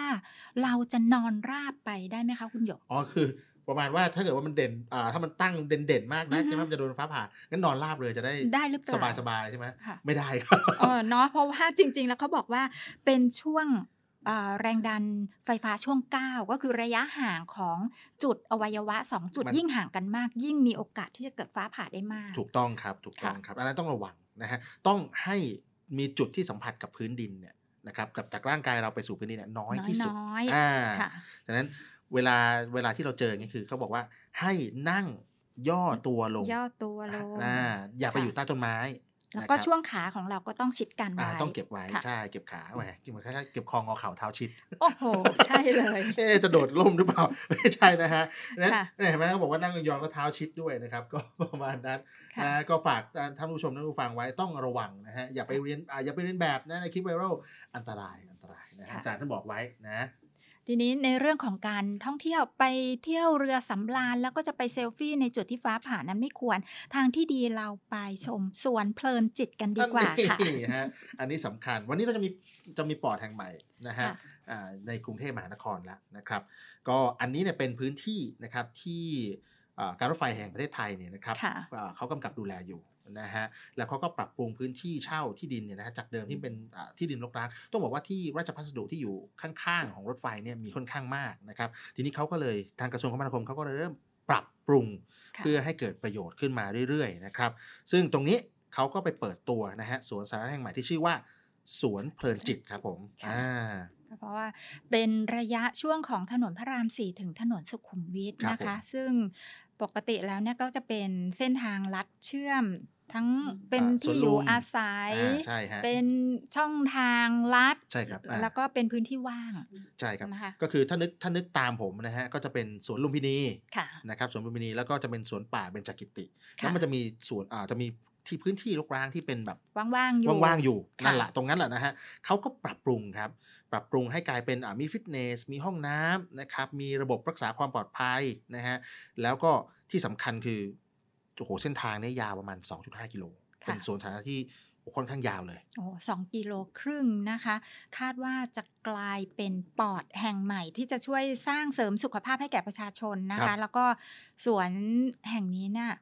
เราจะนอนราบไปได้ไหมคะคุณหยกอ๋อคือ ประมาณว่าถ้าเกิดว่ามันเด่นอ่าถ้ามันตั้งเด่นเด่นๆมากนะอือฮึใช่ไหมมันจะโดนฟ้าผ่างั้นนอนราบเลยจะได้ได้หรือเปล่าสบายสบายๆใช่ไหมค่ะไม่ได้ครับเออเนาะเพราะว่าจริง ๆ แล้วเขาบอกว่าเป็นช่วงเอ่อแรงดันไฟฟ้าช่วง 9 ก็คือระยะห่างของจุดอวัยวะ 2 จุดมันยิ่งห่างกันมาก ยิ่งมีโอกาสที่จะเกิดฟ้าผ่าได้มาก ถูกต้องครับถูกต้องครับอันนั้นต้องระวังนะฮะต้องให้มีจุดที่สัมผัสกับพื้นดินเนี่ยนะครับกับจากร่างกายเราไปสู่พื้นดินเนี่ยน้อยที่สุดน้อยๆอ่าค่ะดังนั้น เวลาเวลาที่เราเจออย่างนี้คือเขาบอกว่าให้นั่งย่อตัวลง ย่อตัวลงอ่าอย่าไปค่ะอยู่ใต้ต้นไม้ แล้วก็นะครับช่วงขาของเราก็ต้องชิดกันอ่าไว้ต้องเก็บไว้ค่ะใช่เก็บขาแหมเหมือนคล้ายๆเก็บคองอเข่าเท้าชิด โอ้โห ใช่เลยเอ๊ะจะโดดร่มหรือเปล่า ไม่ใช่นะฮะนะค่ะเนี่ยเห็นไหมเขาบอกว่านั่งยองๆก็เท้าชิดด้วยนะครับ ก็ประมาณนั้นค่ะนะก็ฝากท่านผู้ชมท่านผู้ฟังไว้ต้องระวังนะฮะอย่าไปเรียนอ่าอย่าไปเรียนแบบนะในคลิปไวรัลอันตรายอันตรายนะฮะค่ะอาจารย์ท่านบอกไว้นะ ทีนี้ในเรื่องของการท่องเที่ยวไปเที่ยวเรือสำราญแล้วก็จะไปเซลฟี่ในจุดที่ฟ้าผ่านั้นไม่ควร ทางที่ดีเราไปชมสวนเพลินจิตกันดีกว่าค่ะอันนี้ฮะอันนี้สำคัญวันนี้เราจะมีจะมีปอดแห่งใหม่นะฮะค่ะอ่าในกรุงเทพมหานครแล้วนะครับ ก็อันนี้เนี่ยเป็นพื้นที่นะครับที่อ่าการรถไฟแห่งประเทศไทยเนี่ยนะครับค่ะอ่าเขากำกับดูแลอยู่ นะฮะแล้วเขาก็ปรับปรุงพื้นที่เช่าที่ดินเนี่ยนะฮะจากเดิมที่เป็นอ่าที่ดินรกร้างต้องบอกว่าที่ราชพัสดุที่อยู่ข้างๆของรถไฟเนี่ยมีค่อนข้างมากนะครับทีนี้เขาก็เลยทางกระทรวงคมนาคมเขาก็เลยเริ่มปรับปรุงค่ะเพื่อให้เกิดประโยชน์ขึ้นมาเรื่อยๆนะครับซึ่งตรงนี้เขาก็ไปเปิดตัวนะฮะสวนสาธารณะแห่งใหม่ที่ชื่อว่าสวนเพลินจิตครับผมค่ะอ่าก็เพราะว่าเป็นระยะช่วงของถนนพระรามสี่ถึงถนนสุขุมวิทครับนะคะผมซึ่งปกติแล้วเนี่ยก็จะเป็นเส้นทางลัดเชื่อม ทั้งเป็นอ่าที่สวนอลุยู่มอาศัยอ่าใช่ฮะเป็นช่องทางลัดใช่ครับอ่าแล้วก็เป็นพื้นที่ว่าง ใช่ครับนะคะก็คือถ้านึกถ้านึกตามผมนะฮะก็จะเป็นสวนลุมพินีค่ะนะครับสวนลุมพินีแล้วก็จะเป็นสวนป่าเบญจกิติค่ะแล้วมันจะมีสวนอ่าจะมีที่พื้นที่รกร้างที่เป็นแบบว่างๆอยู่ว่างๆอยู่ค่ะนั่นแหละตรงนั้นแหละนะฮะเขาก็ปรับปรุงครับ ปรับปรุงให้กลายเป็นอ่ามีฟิตเนส มีห้องน้ำนะครับมีระบบรักษาความปลอดภัยนะฮะแล้วก็ที่สำคัญคือ โอ้โหเส้นทางเนี่ยยาวประมาณ 2.5 กิโลค่ะเป็นสวนสาธารณะที่โอ้ค่อนข้างยาวเลย โอ้สองกิโลครึ่งนะคะ คาดว่าจะกลายเป็นปอดแห่งใหม่ที่จะช่วยสร้างเสริมสุขภาพให้แก่ประชาชนนะครัคะบแล้วก็สวนแห่งนี้เนี่ย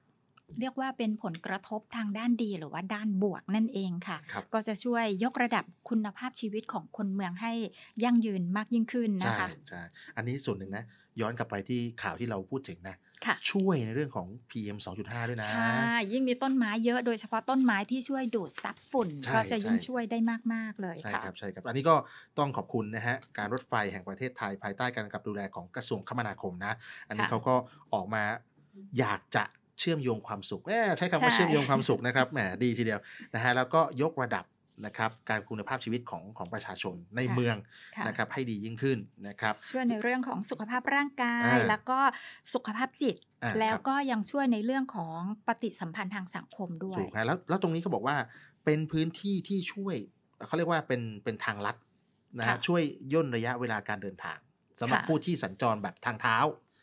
เรียกว่าเป็นผลกระทบทางด้านดีหรือว่าด้านบวกนั่นเองค่ะครับก็จะช่วยยกระดับคุณภาพชีวิตของคนเมืองให้ยั่งยืนมากยิ่งขึ้นนะใช่คะใช่อันนี้ส่วนหนึ่งนะ ย้อนกลับไปที่ข่าวที่เราพูดถึงนะค่ะ ช่วยในเรื่องของ PM 2.5 ด้วยนะ ใช่ ยิ่งมีต้นไม้เยอะโดยเฉพาะต้นไม้ที่ช่วยดูดซับฝุ่นใช่ก็จะยิ่งใช่ช่วยได้มาก ๆ เลยใช่ค่ะครับ ใช่ครับ อันนี้ก็ต้องขอบคุณนะฮะ การรถไฟแห่งประเทศไทยภายใต้การกำกับดูแลของกระทรวงคมนาคมนะ อันนี้ค่ะเขาก็ออกมาอยากจะเชื่อมโยงความสุขแหมใช้คำว่าใช่เชื่อมโยงความสุขนะครับ แหม ดีทีเดียวนะฮะ แล้วก็ยกระดับ นะครับการคุณภาพชีวิตของของประชาชนในเมืองค่ะนะครับให้ดียิ่งขึ้นนะครับช่วยในเรื่องของสุขภาพร่างกายอ่าแล้วก็สุขภาพจิตอ่าแล้วครับก็ยังช่วยในเรื่องของปฏิสัมพันธ์ทางสังคมด้วยถูกฮะแล้วแล้วตรงนี้เขาบอกว่าเป็นพื้นที่ที่ช่วยเขาเรียกว่าเป็นเป็นทางลัดนะฮะค่ะช่วยย่นระยะเวลาการเดินทางสำหรับค่ะผู้ที่สัญจรแบบทางเท้า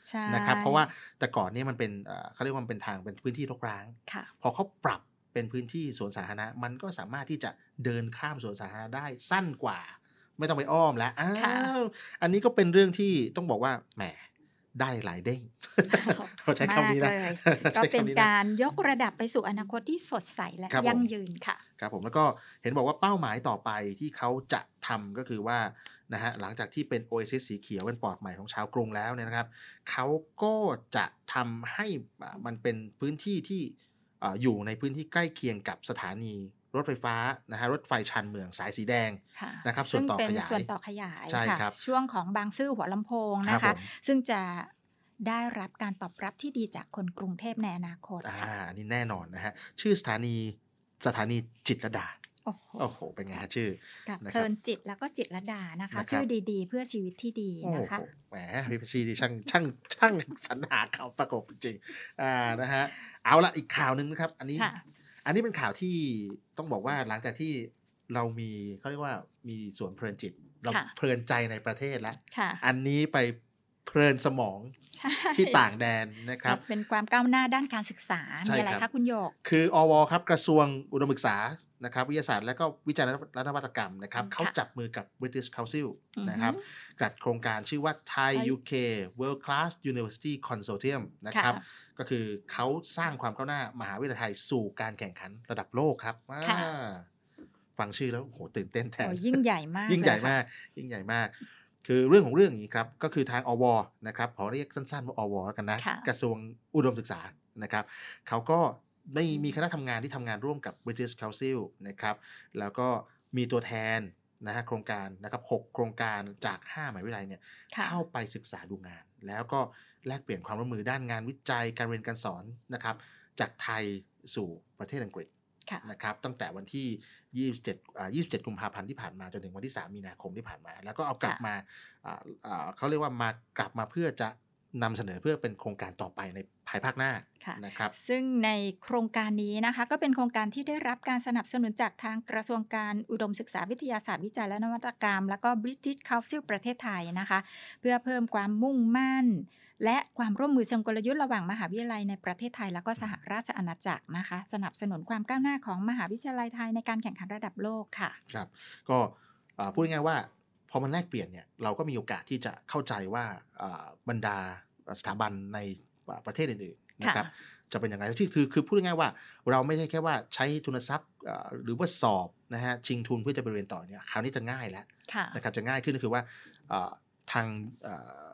ใช่นะครับเพราะว่าแต่ก่อนเนี่ยมันเป็นเอ่อเขาเรียกว่ามันเป็นทางเป็นพื้นที่รกร้างค่ะพอเขาปรับ เป็นพื้นที่สวนสาธารณะ มันก็สามารถที่จะเดินข้ามสวนสาธารณะได้สั้นกว่า ไม่ต้องไปอ้อมแล้วอ้าค่ะวอันนี้ก็เป็นเรื่องที่ต้องบอกว่าแหมได้หลายเด้งเขาใช้คำนี้นะมากเลยใช้ก็เป็นคำะการยกระดับไปสู่อนาคตที่สดใสและครับผมยั่งยืนค่ะ ครับผมแล้วก็เห็นบอกว่าเป้าหมายต่อไปที่เขาจะทำก็คือว่านะฮะหลังจากที่เป็น Oasis สีเขียวเป็นปอดใหม่ของชาวกรุงแล้วเนี่ยนะครับเขาก็จะทำให้อ่ามันเป็นพื้นที่ที่ อ่าอยู่ในพื้นที่ใกล้เคียงกับสถานีรถไฟฟ้านะฮะรถไฟชานเมืองสายสีแดงค่ะนะครับส่วนต่อซึ่งเป็นขยายส่วนต่อขยายใช่ค่ะครับช่วงของบางซื่อหัวลำโพงครันะบคะผมซึ่งจะได้รับการตอบรับที่ดีจากคนกรุงเทพในอนาคตอ่าค่ะอันนี้แน่นอนนะฮะชื่อสถานีสถานีจิตรลดาโอ้โหโอ้โห เป็นไงฮะชื่อกับนะเพครัลิบนจิตแล้วก็จิตรลดานะคะนะครับชื่อดีๆ เพื่อชีวิตที่ดีโอ้โหนะคะแหมพี่พัชชีดีช่างช่างช่างสรรหาข่าวประกบจริงๆอ่านะฮะ เอาละอีกข่าวหนึ่งนะครับ อันนี้ค่ะอันนี้เป็นข่าวที่ต้องบอกว่าหลังจากที่เรามีเขาเรียกว่ามีสวนเพลินจิต เราค่ะเพลินใจในประเทศแล้วค่ะอันนี้ไปเพลินสมองใช่ที่ต่างแดนนะครับ เป็นความก้าวหน้าด้านการศึกษาใช่มีอะไรครัคะบคุณโยก คืออวครับกระทรวงอุดมศึกษา นะครับวิทยาศาสตร์และก็วิจัยและนวัตกรรมนะครับค่ะเขาจับมือกับ British Council อือฮึนะครับจัดโครงการชื่อว่า Thai ไทย UK World Class University Consortium นะครับค่ะก็คือเขาสร้างความก้าวหน้ามหาวิทยาลัยไทยสู่การแข่งขันระดับโลกครับค่ะอ่าฟังชื่อแล้วโหตื่นเต้นแทนโอ้ยิ่งใหญ่มาก ยิ่งใหญ่เลยค่ะมาก ยิ่งใหญ่มาก คือเรื่องของเรื่องอย่างนี้ครับ ก็คือทางอวนะครับขอเรียกสั้นๆว่าอวแล้วกันนะค่ะกระทรวงอุดมศึกษานะครับเขาก็ ได้มีคณะทำงานที่ทำงานร่วมกับ British Council นะครับ แล้วก็มีตัวแทนนะฮะโครงการนะครับหกโครงการจาก5หมหาวิทยาลัยเนี่ยค่ะเข้าไปศึกษาดูงาน แล้วก็แลกเปลี่ยนความร่วมมือด้านงานวิจัยการเรียนการสอนนะครับ จากไทยสู่ประเทศอังกฤษค่ะนะครับตั้งแต่วันที่ 27อ่า27 กุมภาพันธ์ที่ผ่านมาจนถึงวันที่ 3 มีนาคมที่ผ่านมา แล้วก็เอากลับค่ะมาอ่าอ่าเขาเรียกว่ามากลับมาเพื่อจะ นำเสนอเพื่อเป็นโครงการต่อไปในภายภาคหน้าค่ะนะครับ ซึ่งในโครงการนี้นะคะก็เป็นโครงการที่ได้รับการสนับสนุนจากทางกระทรวงการอุดมศึกษาวิทยาศาสตร์วิจัยและนวัตกรรม แล้วก็ British Council ประเทศไทยนะคะ เพื่อเพิ่มความมุ่งมั่น และความร่วมมือเชิงกลยุทธ์ระหว่างมหาวิทยาลัยในประเทศไทย แล้วก็สหราชอาณาจักรนะคะ สนับสนุนความก้าวหน้าของมหาวิทยาลัยไทยในการแข่งขันระดับโลกค่ะ ครับ ก็อ่าพูดง่ายๆว่า พอมันแลกเปลี่ยนเนี่ยเราก็มีโอกาสที่จะเข้าใจว่าอ่าบรรดาสถาบันในประเทศอื่นๆนะครับค่ะจะเป็นอย่างไรที่คือคือพูดง่ายๆว่า เราไม่ใช่แค่ว่าใช้ทุนทรัพย์อ่าหรือว่าสอบนะฮะชิงทุนเพื่อจะไปเรียนต่อเนี่ยคราวนี้จะง่ายแล้วค่ะนะครับจะง่ายขึ้นก็คือว่าอ่าทางอ่า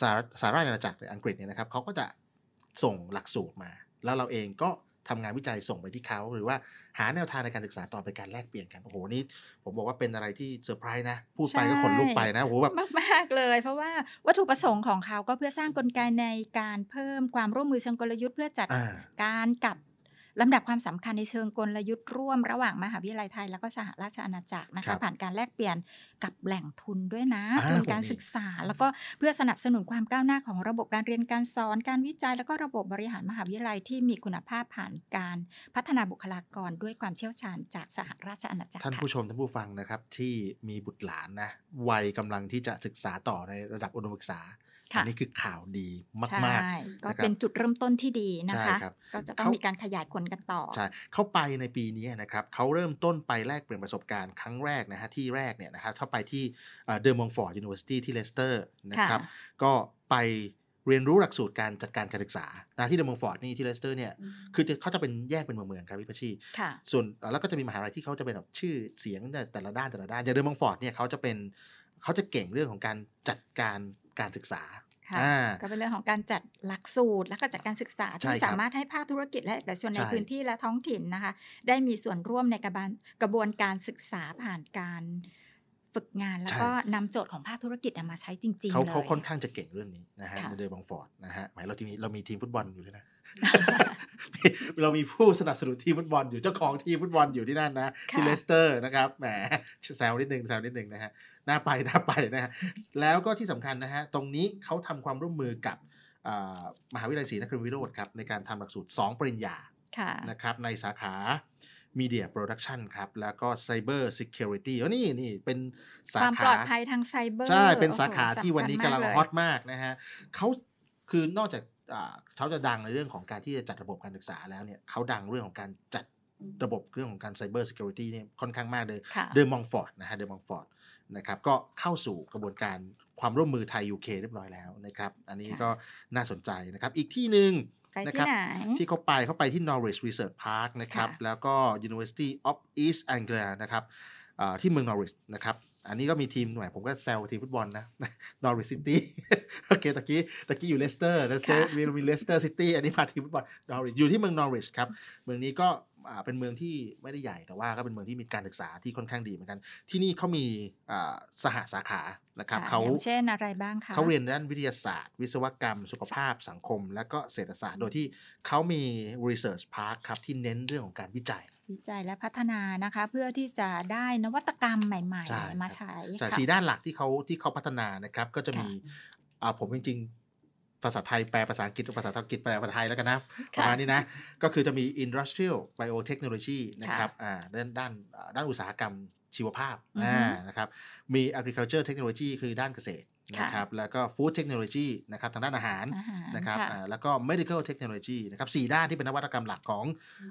สหรัฐสหราชอาณาจักรในอังกฤษเนี่ยนะครับเขาก็จะส่งหลักสูตรมา แล้วเราเองก็ ทำงานวิจัยส่งไปที่เขา หรือว่าหาแนวทางในการศึกษาต่อไปการแลกเปลี่ยนกันโอ้โหนี่ผมบอกว่าเป็นอะไรที่เซอร์ไพรส์นะ พูดไปก็ขนลุกไปนะโอ้โหแบบมากมากๆเลย เพราะว่าวัตถุประสงค์ของเขาก็เพื่อสร้างกลไกในการเพิ่มความร่วมมือเชิงกลยุทธ์เพื่อจัดอ่าการกับ ลำดับความสำคัญในเชิงกลยุทธ์ร่วมระหว่างมหาวิทยาลัยไทย แล้วก็สหราชอาณาจักรนะคะครับผ่านการแลกเปลี่ยนกับแหล่งทุนด้วยนะอ่าทุนการผมนี่ศึกษา แล้วก็เพื่อสนับสนุนความก้าวหน้าของระบบการเรียนการสอนการวิจัย แล้วก็ระบบบริหารมหาวิทยาลัยที่มีคุณภาพผ่านการพัฒนาบุคลากรด้วยความเชี่ยวชาญจากสหราชอาณาจักรท่านค่ะผู้ชมท่านผู้ฟังนะครับที่มีบุตรหลานนะวัยกำลังที่จะศึกษาต่อในระดับอุดมศึกษาค่ะ อันนี้คือข่าวดีมากใช่ก็นะครับเป็นจุดเริ่มต้นที่ดีนะใช่คะครับก็จะต้องเขามีมีการขยายผลกันต่อๆใช่เข้าไปในปีนี้นะครับเขาเริ่มต้นไปแลกเปลี่ยนประสบการณ์ครั้งแรกนะฮะที่แรกเนี่ยนะครับเข้าไปที่ De Montfort University ที่เลสเตอร์นะครับค่ะก็ไปเรียนรู้หลักสูตรการจัดการการศึกษานะที่ De Montfort นี่ที่เลสเตอร์เนี่ย คือจะเขาจะเป็นแยกเป็นเมืองๆครับพี่พัชชีค่ะส่วนเอ่อแล้วก็จะมีมหาลัยที่เขาจะเป็นแบบชื่อเสียงแต่แต่ละด้านแต่ละด้านอย่าง De Montfort เนี่ยเขาจะเป็นเขาจะเก่งเรื่องของการจัดการการศึกษาค่ะอ่า ก็เป็นเรื่องของการจัดหลักสูตร และก็จัดการศึกษาใช่ที่ครับสามารถให้ภาคธุรกิจและเอกชนในใช่พื้นที่และท้องถิ่นนะคะ ได้มีส่วนร่วมในกระบวนกระบวนการศึกษาผ่านการฝึกงานแล้วก็นำโจทย์ของภาคธุรกิจเอามาใช้จริงๆเขาเลยเขาค่อนข้างจะเก่งเรื่องนี้นะฮะค่ะใน De Montfort นะฮะแหมเราทีมเรามีทีมฟุตบอลอยู่ด้วยนะเรามีผู้สนับสนุนทีมฟุตบอลอยู่เจ้าของทีมฟุตบอลอยู่ที่นั่นนะที่ค่ะเลสเตอร์นะครับแหมแซวนิดนึงแซวนิดนึงนะฮะ น่าไปน่าไปนะฮะแล้วก็ที่สำคัญนะฮะตรงนี้เขาทำความร่วมมือกับอ่ามหาวิทยาลัยศรีนครินทรวิโรฒครับในการทำหลักสูตร 2 ปริญญาค่ะนะครับในสาขา Media Production ครับ แล้วก็ Cyber Security อ๋อนี่นี่เป็นสาความขาปลอดภัยทางไซเบอร์ใช่ เป็นสาขาโอ้โหที่วันนี้กำลังสำคัญฮมาอตมากนะฮะเขาคือนอกจากอ่าเขาจะดังในเรื่องของการที่จะจัดระบบการศึกษาแล้วเนี่ยเขาดังเรื่องของการจัดระบบเรื่องของการ Cyber Security เนี่ยค่อนข้างมากเลยค่ะเดอมองฟอร์ดนะฮะเดอมองฟอร์ด นะครับก็เข้าสู่กระบวนการความร่วมมือไทย UK เรียบร้อยแล้วนะครับ อันนี้ค่ะก็น่าสนใจนะครับ อีกที่หนึ่งไปนะที่ครับไหนที่เขาไปเขาไปที่ Norwich Research Park นะครับค่ะแล้วก็ University of East Anglia นะครับอ่าที่เมือง Norwich นะครับอันนี้ก็มีทีมหน่อยผมก็แซวทีมฟุตบอลนะ Norwich City โอเคตะกี้ตะกี้อยู่เลสเตอร์เลสเตอร์มีมีเลสเตอร์ซิตี้อันนี้มาทีมฟุตบอล Norwich อยู่ที่เมือง Norwich ครับ เมืองนี้ก็อ่า เป็นเมืองที่ไม่ได้ใหญ่แต่ว่าก็เป็นเมืองที่มีการศึกษาที่ค่อนข้างดีเหมือนกัน ที่นี่เขามีอ่าสหสาขานะครับค่ะเขาอย่างเช่นอะไรบ้างคะเขาเรียนด้านวิทยาศาสตร์ วิศวกรรม สุขภาพสังคม และก็เศรษฐศาสตร์ โดยที่เขามี research park ครับที่เน้นเรื่องของการวิจัย วิจัยและพัฒนานะคะเพื่อที่จะได้นวัตกรรมใหม่ใช่ๆมาครับใช้ใช่ค่ะสีด้านหลักที่เขาที่เขาพัฒนานะครับก็จะมีอ่าผมจริงๆ ภาษาไทยแปลภาษาอังกฤษภาษาอังกฤษแปลภาษาไทยแล้วกันนะประมาณนี้นะ ก็คือจะมี industrial biotechnology นะครับอ่าด้านด้านอ่าด้านอุตสาหกรรมชีวภาพอือฮึอ่านะครับมี agriculture technology คือด้านเกษตรค่ะนะครับแล้วก็ food technology นะครับทางด้านอาหารอาหารนะครับค่ะอ่าแล้วก็ medical technology นะครับสี่ด้านที่เป็นนวัตกรรมหลักของ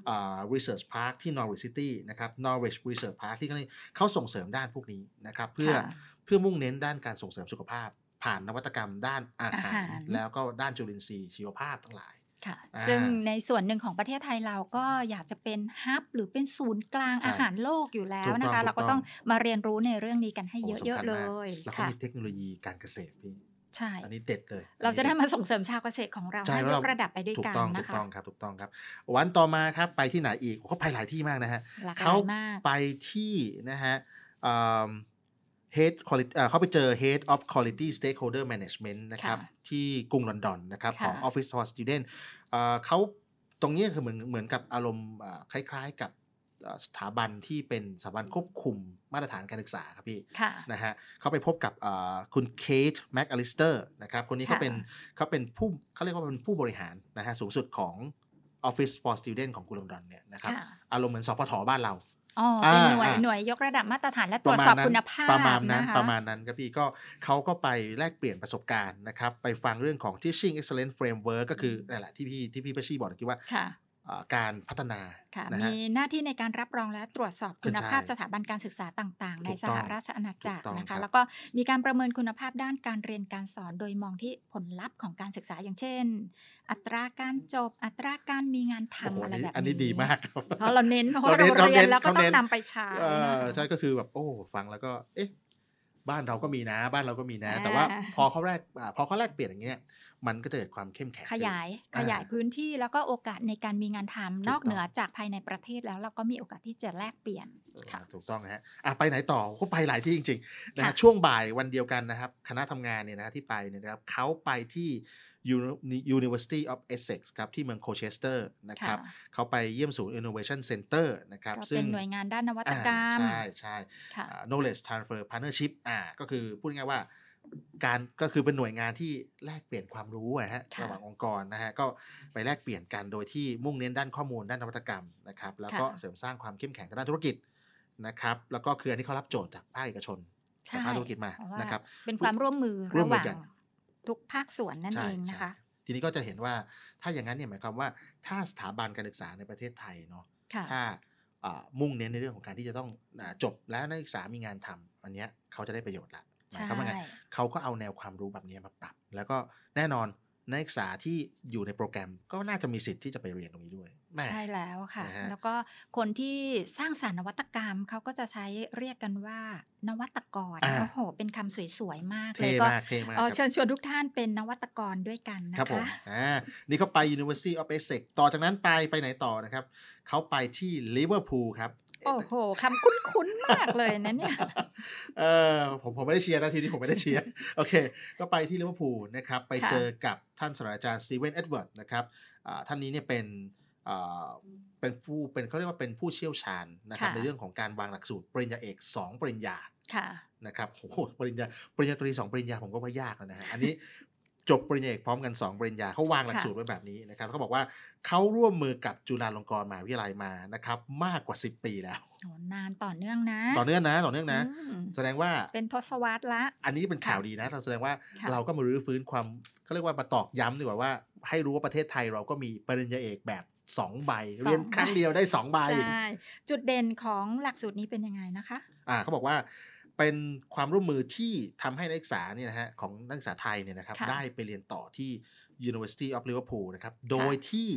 อ่า research park ที่ Norwich City นะครับ Norwich Research Park ที่เขาเขาส่งเสริมด้านพวกนี้นะครับเพื่อค่ะเพื่อมุ่งเน้นด้านการส่งเสริมสุขภาพ ผ่านนวัตกรรมด้านอาหาอาหารรแล้วก็ด้านจุลินทรีย์ชีวภาพทั้งหลายค่ะอ่าซึ่งในส่วนหนึ่งของประเทศไทยเราก็อยากจะเป็นฮับหรือเป็นศูนย์กลางใช่อาหารโลกอยู่แล้วถูกต้องนะคะถูกต้องเราก็ต้องมาเรียนรู้ในเรื่องนี้กันให้โอ้เยอะสำคัญๆเลมากยแล้วเขาค่ะมีเทคโนโลยีการเกษตรพี่ใช่ อันนี้เด็ดเลย เราจะได้อันนี้มาส่งเสริมชาวเกษตรของเราใช่ให้แล้วยเรากระดับไปด้วยถูกกันต้องนะถูกคะต้องครับถูกต้องครับ วันต่อมาครับไปที่ไหนอีกเขาไปหลายที่มากนะฮะหลากหเขาลายมากไปที่นะฮะอืม Head Quality เอ่อเขาไปเจอ Head of Quality Stakeholder Management นะครับค่ะที่กรุงลอนดอนนะครับของค่ะ Office for Student เอ่อเขาตรงนี้คือเหมือนเหมือนกับอารมณ์อ่าคล้ายๆกับเอ่อสถาบันที่เป็นสถาบันควบคุมมาตรฐานการศึกษาครับพี่ค่ะนะฮะเขาไปพบกับเอ่อคุณเคทแม็กอลิสเตอร์นะครับคนนี้เขาค่ะเป็นเขาเป็นผู้เขาเรียกว่าเป็นผู้บริหารนะฮะสูงสุดของ Office for Student ของกรุงลอนดอนเนี่ยนะครับค่ะอารมณ์เหมือนสพทบ้านเรา อ๋อเป็นหน่วยอ่าหน่วยยกระดับมาตรฐานและตรวจสอบคุณภาพประมาณนั้นนะคะประมาณนั้นครับพี่ก็เขาก็ไปแลกเปลี่ยนประสบการณ์นะครับ ไปฟังเรื่องของ teaching excellence framework ก็คือนั่นแหละที่พี่ที่พี่ประชีบอกเมื่อกี้ว่าค่ะเอ่อ การพัฒนาค่ะนะมีฮะหน้าที่ในการรับรองและตรวจสอบคุณภาพใช่สถาบันการศึกษาต่าง ๆ ในถูกสต้องหราชอาณาจักรถูกต้องนะครัคะบแล้วก็มีการประเมินคุณภาพด้านการเรียนการสอนโดยมองที่ผลลัพธ์ของการศึกษาอย่างเช่น อัตราการจบ อัตราการมีงานโอ้โหทำอะไรนี่แบบนี้อันนี้ดีมากครับเพราะเราเน้นเพราะว่าเราเราเน้นเรียนเราเน้นแล้วก็เราต้อเน้งนนำไปใช้เออนะคะใช่ก็คือแบบโอ้ฟังแล้วก็เอ๊ะบ้านเราก็มีนะ บ้านเราก็มีนะ แต่อ่าว่าพอเขาแรกอ่าพอเขาแลกเปลี่ยนอย่างเงี้ย มันก็จะเกิดความเข้มแข็งขยายขึ้นขยายอ่พื้นที่แล้วก็โอกาสในการมีงานทำนอกถูกต้องเหนือจากภายในประเทศแล้วเราก็มีโอกาสที่จะแลกเปลี่ยนอ่าถูกต้องนะฮะอะไปไหนต่อเขาไปหลายที่จริงๆนะฮะค่ะช่วงบ่ายวันเดียวกันนะครับ คณะทำงานเนี่ยนะฮะที่ไปเนี่ยนะครับเขาไปที่ Uni- University of Essex ครับ ที่เมืองโคเชสเตอร์นะครับค่ะเขาไปเยี่ยมศูนย์ Innovation Center นะครับก็ซึ่เป็งนหน่วยงานด้านนวัตกรรมอ่าใช่ใช่ค่ะอ่า knowledge transfer partnership อ่าก็คือพูดง่ายๆว่า การก็คือเป็นหน่วยงานที่แลกเปลี่ยนความรู้อะฮะค่ะระหว่างองค์กรนะฮะก็ไปแลกเปลี่ยนกันโดยที่มุ่งเน้นด้านข้อมูลด้านนวัตกรรมนะครับแล้วก็ค่ะเสริมสร้างความเข้มแข็งทางด้านธุรกิจนะครับแล้วก็คืออันนี้เขารับโจทย์จากภาคเอกชนจากภาคธุรกิจมาเพราะว่านะครับเป็นความร่วมมือร่วระมหมือว่างกันทุกภาคส่วนนั่นใช่เองใช่นะคะ ทีนี้ก็จะเห็นว่าถ้าอย่างนั้นเนี่ยหมายความว่าถ้าสถาบันการศึกษาในประเทศไทยเนาะค่ะถ้าอ่ามุ่งเน้นในเรื่องของการที่จะต้องอาจบแล้วนักศึกษามีงานทำอันเนี้ยเขาจะได้ประโยชน์ละ หมายความว่าไงใช่เขาก็เอาแนวความรู้แบบนี้มาปรับ แล้วก็แน่นอนนักศึกษาที่อยู่ในโปรแกรมก็น่าจะมีสิทธิ์ที่จะไปเรียนตรงนี้ด้วยแม่ใช่แล้วค่ะนะฮะแล้วก็คนที่สร้างสรรค์นวัตกรรมเขาก็จะใช้เรียกกันว่านวัตกรอ่าโอ้โห เป็นคำสวยๆมากเลเท่ยก็มากเท่มากเอ่อครับเชิญชวนทุกท่านเป็นนวัตกรด้วยกันนะครับผมคะอ่านี่เขาไป University of Essex ต่อจากนั้นไปไปไหนต่อนะครับเขาไปที่ลิเวอร์พูลครับ โอ้โหคำคุ้นๆมากเลยนะเนี่ยเออผมผมไม่ได้เชียร์นะทีนี้ผมไม่ได้เชียร์โอเค ก็ไปที่ลิเวอร์พูลนะครับ ไปค่ะเจอกับท่านศาสตราจารย์สตีเวนเอ็ดเวิร์ดนะครับอ่าท่านนี้เนี่ยเป็นอ่าเป็นผู้เป็นเขาเรียกว่าเป็นผู้เชี่ยวชาญนะครับค่ะในเรื่องของการวางหลักสูตรปริญญาเอก2ปริญญาค่ะนะครับโอ้โหปริญญาปริญญาตรีสองปริญญาผมก็ว่ายากแล้วนะฮะอันนี้จบปริญญาเอกพร้อมกัน 2 ปริญญาเขาวางหลักสูตรไว้แบบนี้นะครับเขาบอกว่า เขาร่วมมือกับจุฬาลงกรณ์มหาวิทยาลัยมานะครับ มากกว่า 10 ปีแล้วโอ้นานต่อเนื่องนะ ต่อเนื่องนะ ต่อเนื่องนะอืมแสดงว่าเป็นทศวรรษละ อันนี้เป็นข่าวดีนะ เราแสดงว่าค่ะเราก็มารื้อฟื้นความเขาเรียกว่ามาตอกย้ำดีกว่าว่า ให้รู้ว่าประเทศไทยเราก็มีปริญญาเอกแบบ2ใบสองเรียนครั้งเดียวได้2ใบใช่จุดเด่นของหลักสูตรนี้เป็นยังไงนะคะ อ่าเขาบอกว่าเป็นความร่วมมือที่ทำให้นักศึกษาเนี่ยนะฮะของนักศึกษาไทยเนี่ยนะครับค่ะได้ไปเรียนต่อที่ University of Liverpool นะครับ โดยที่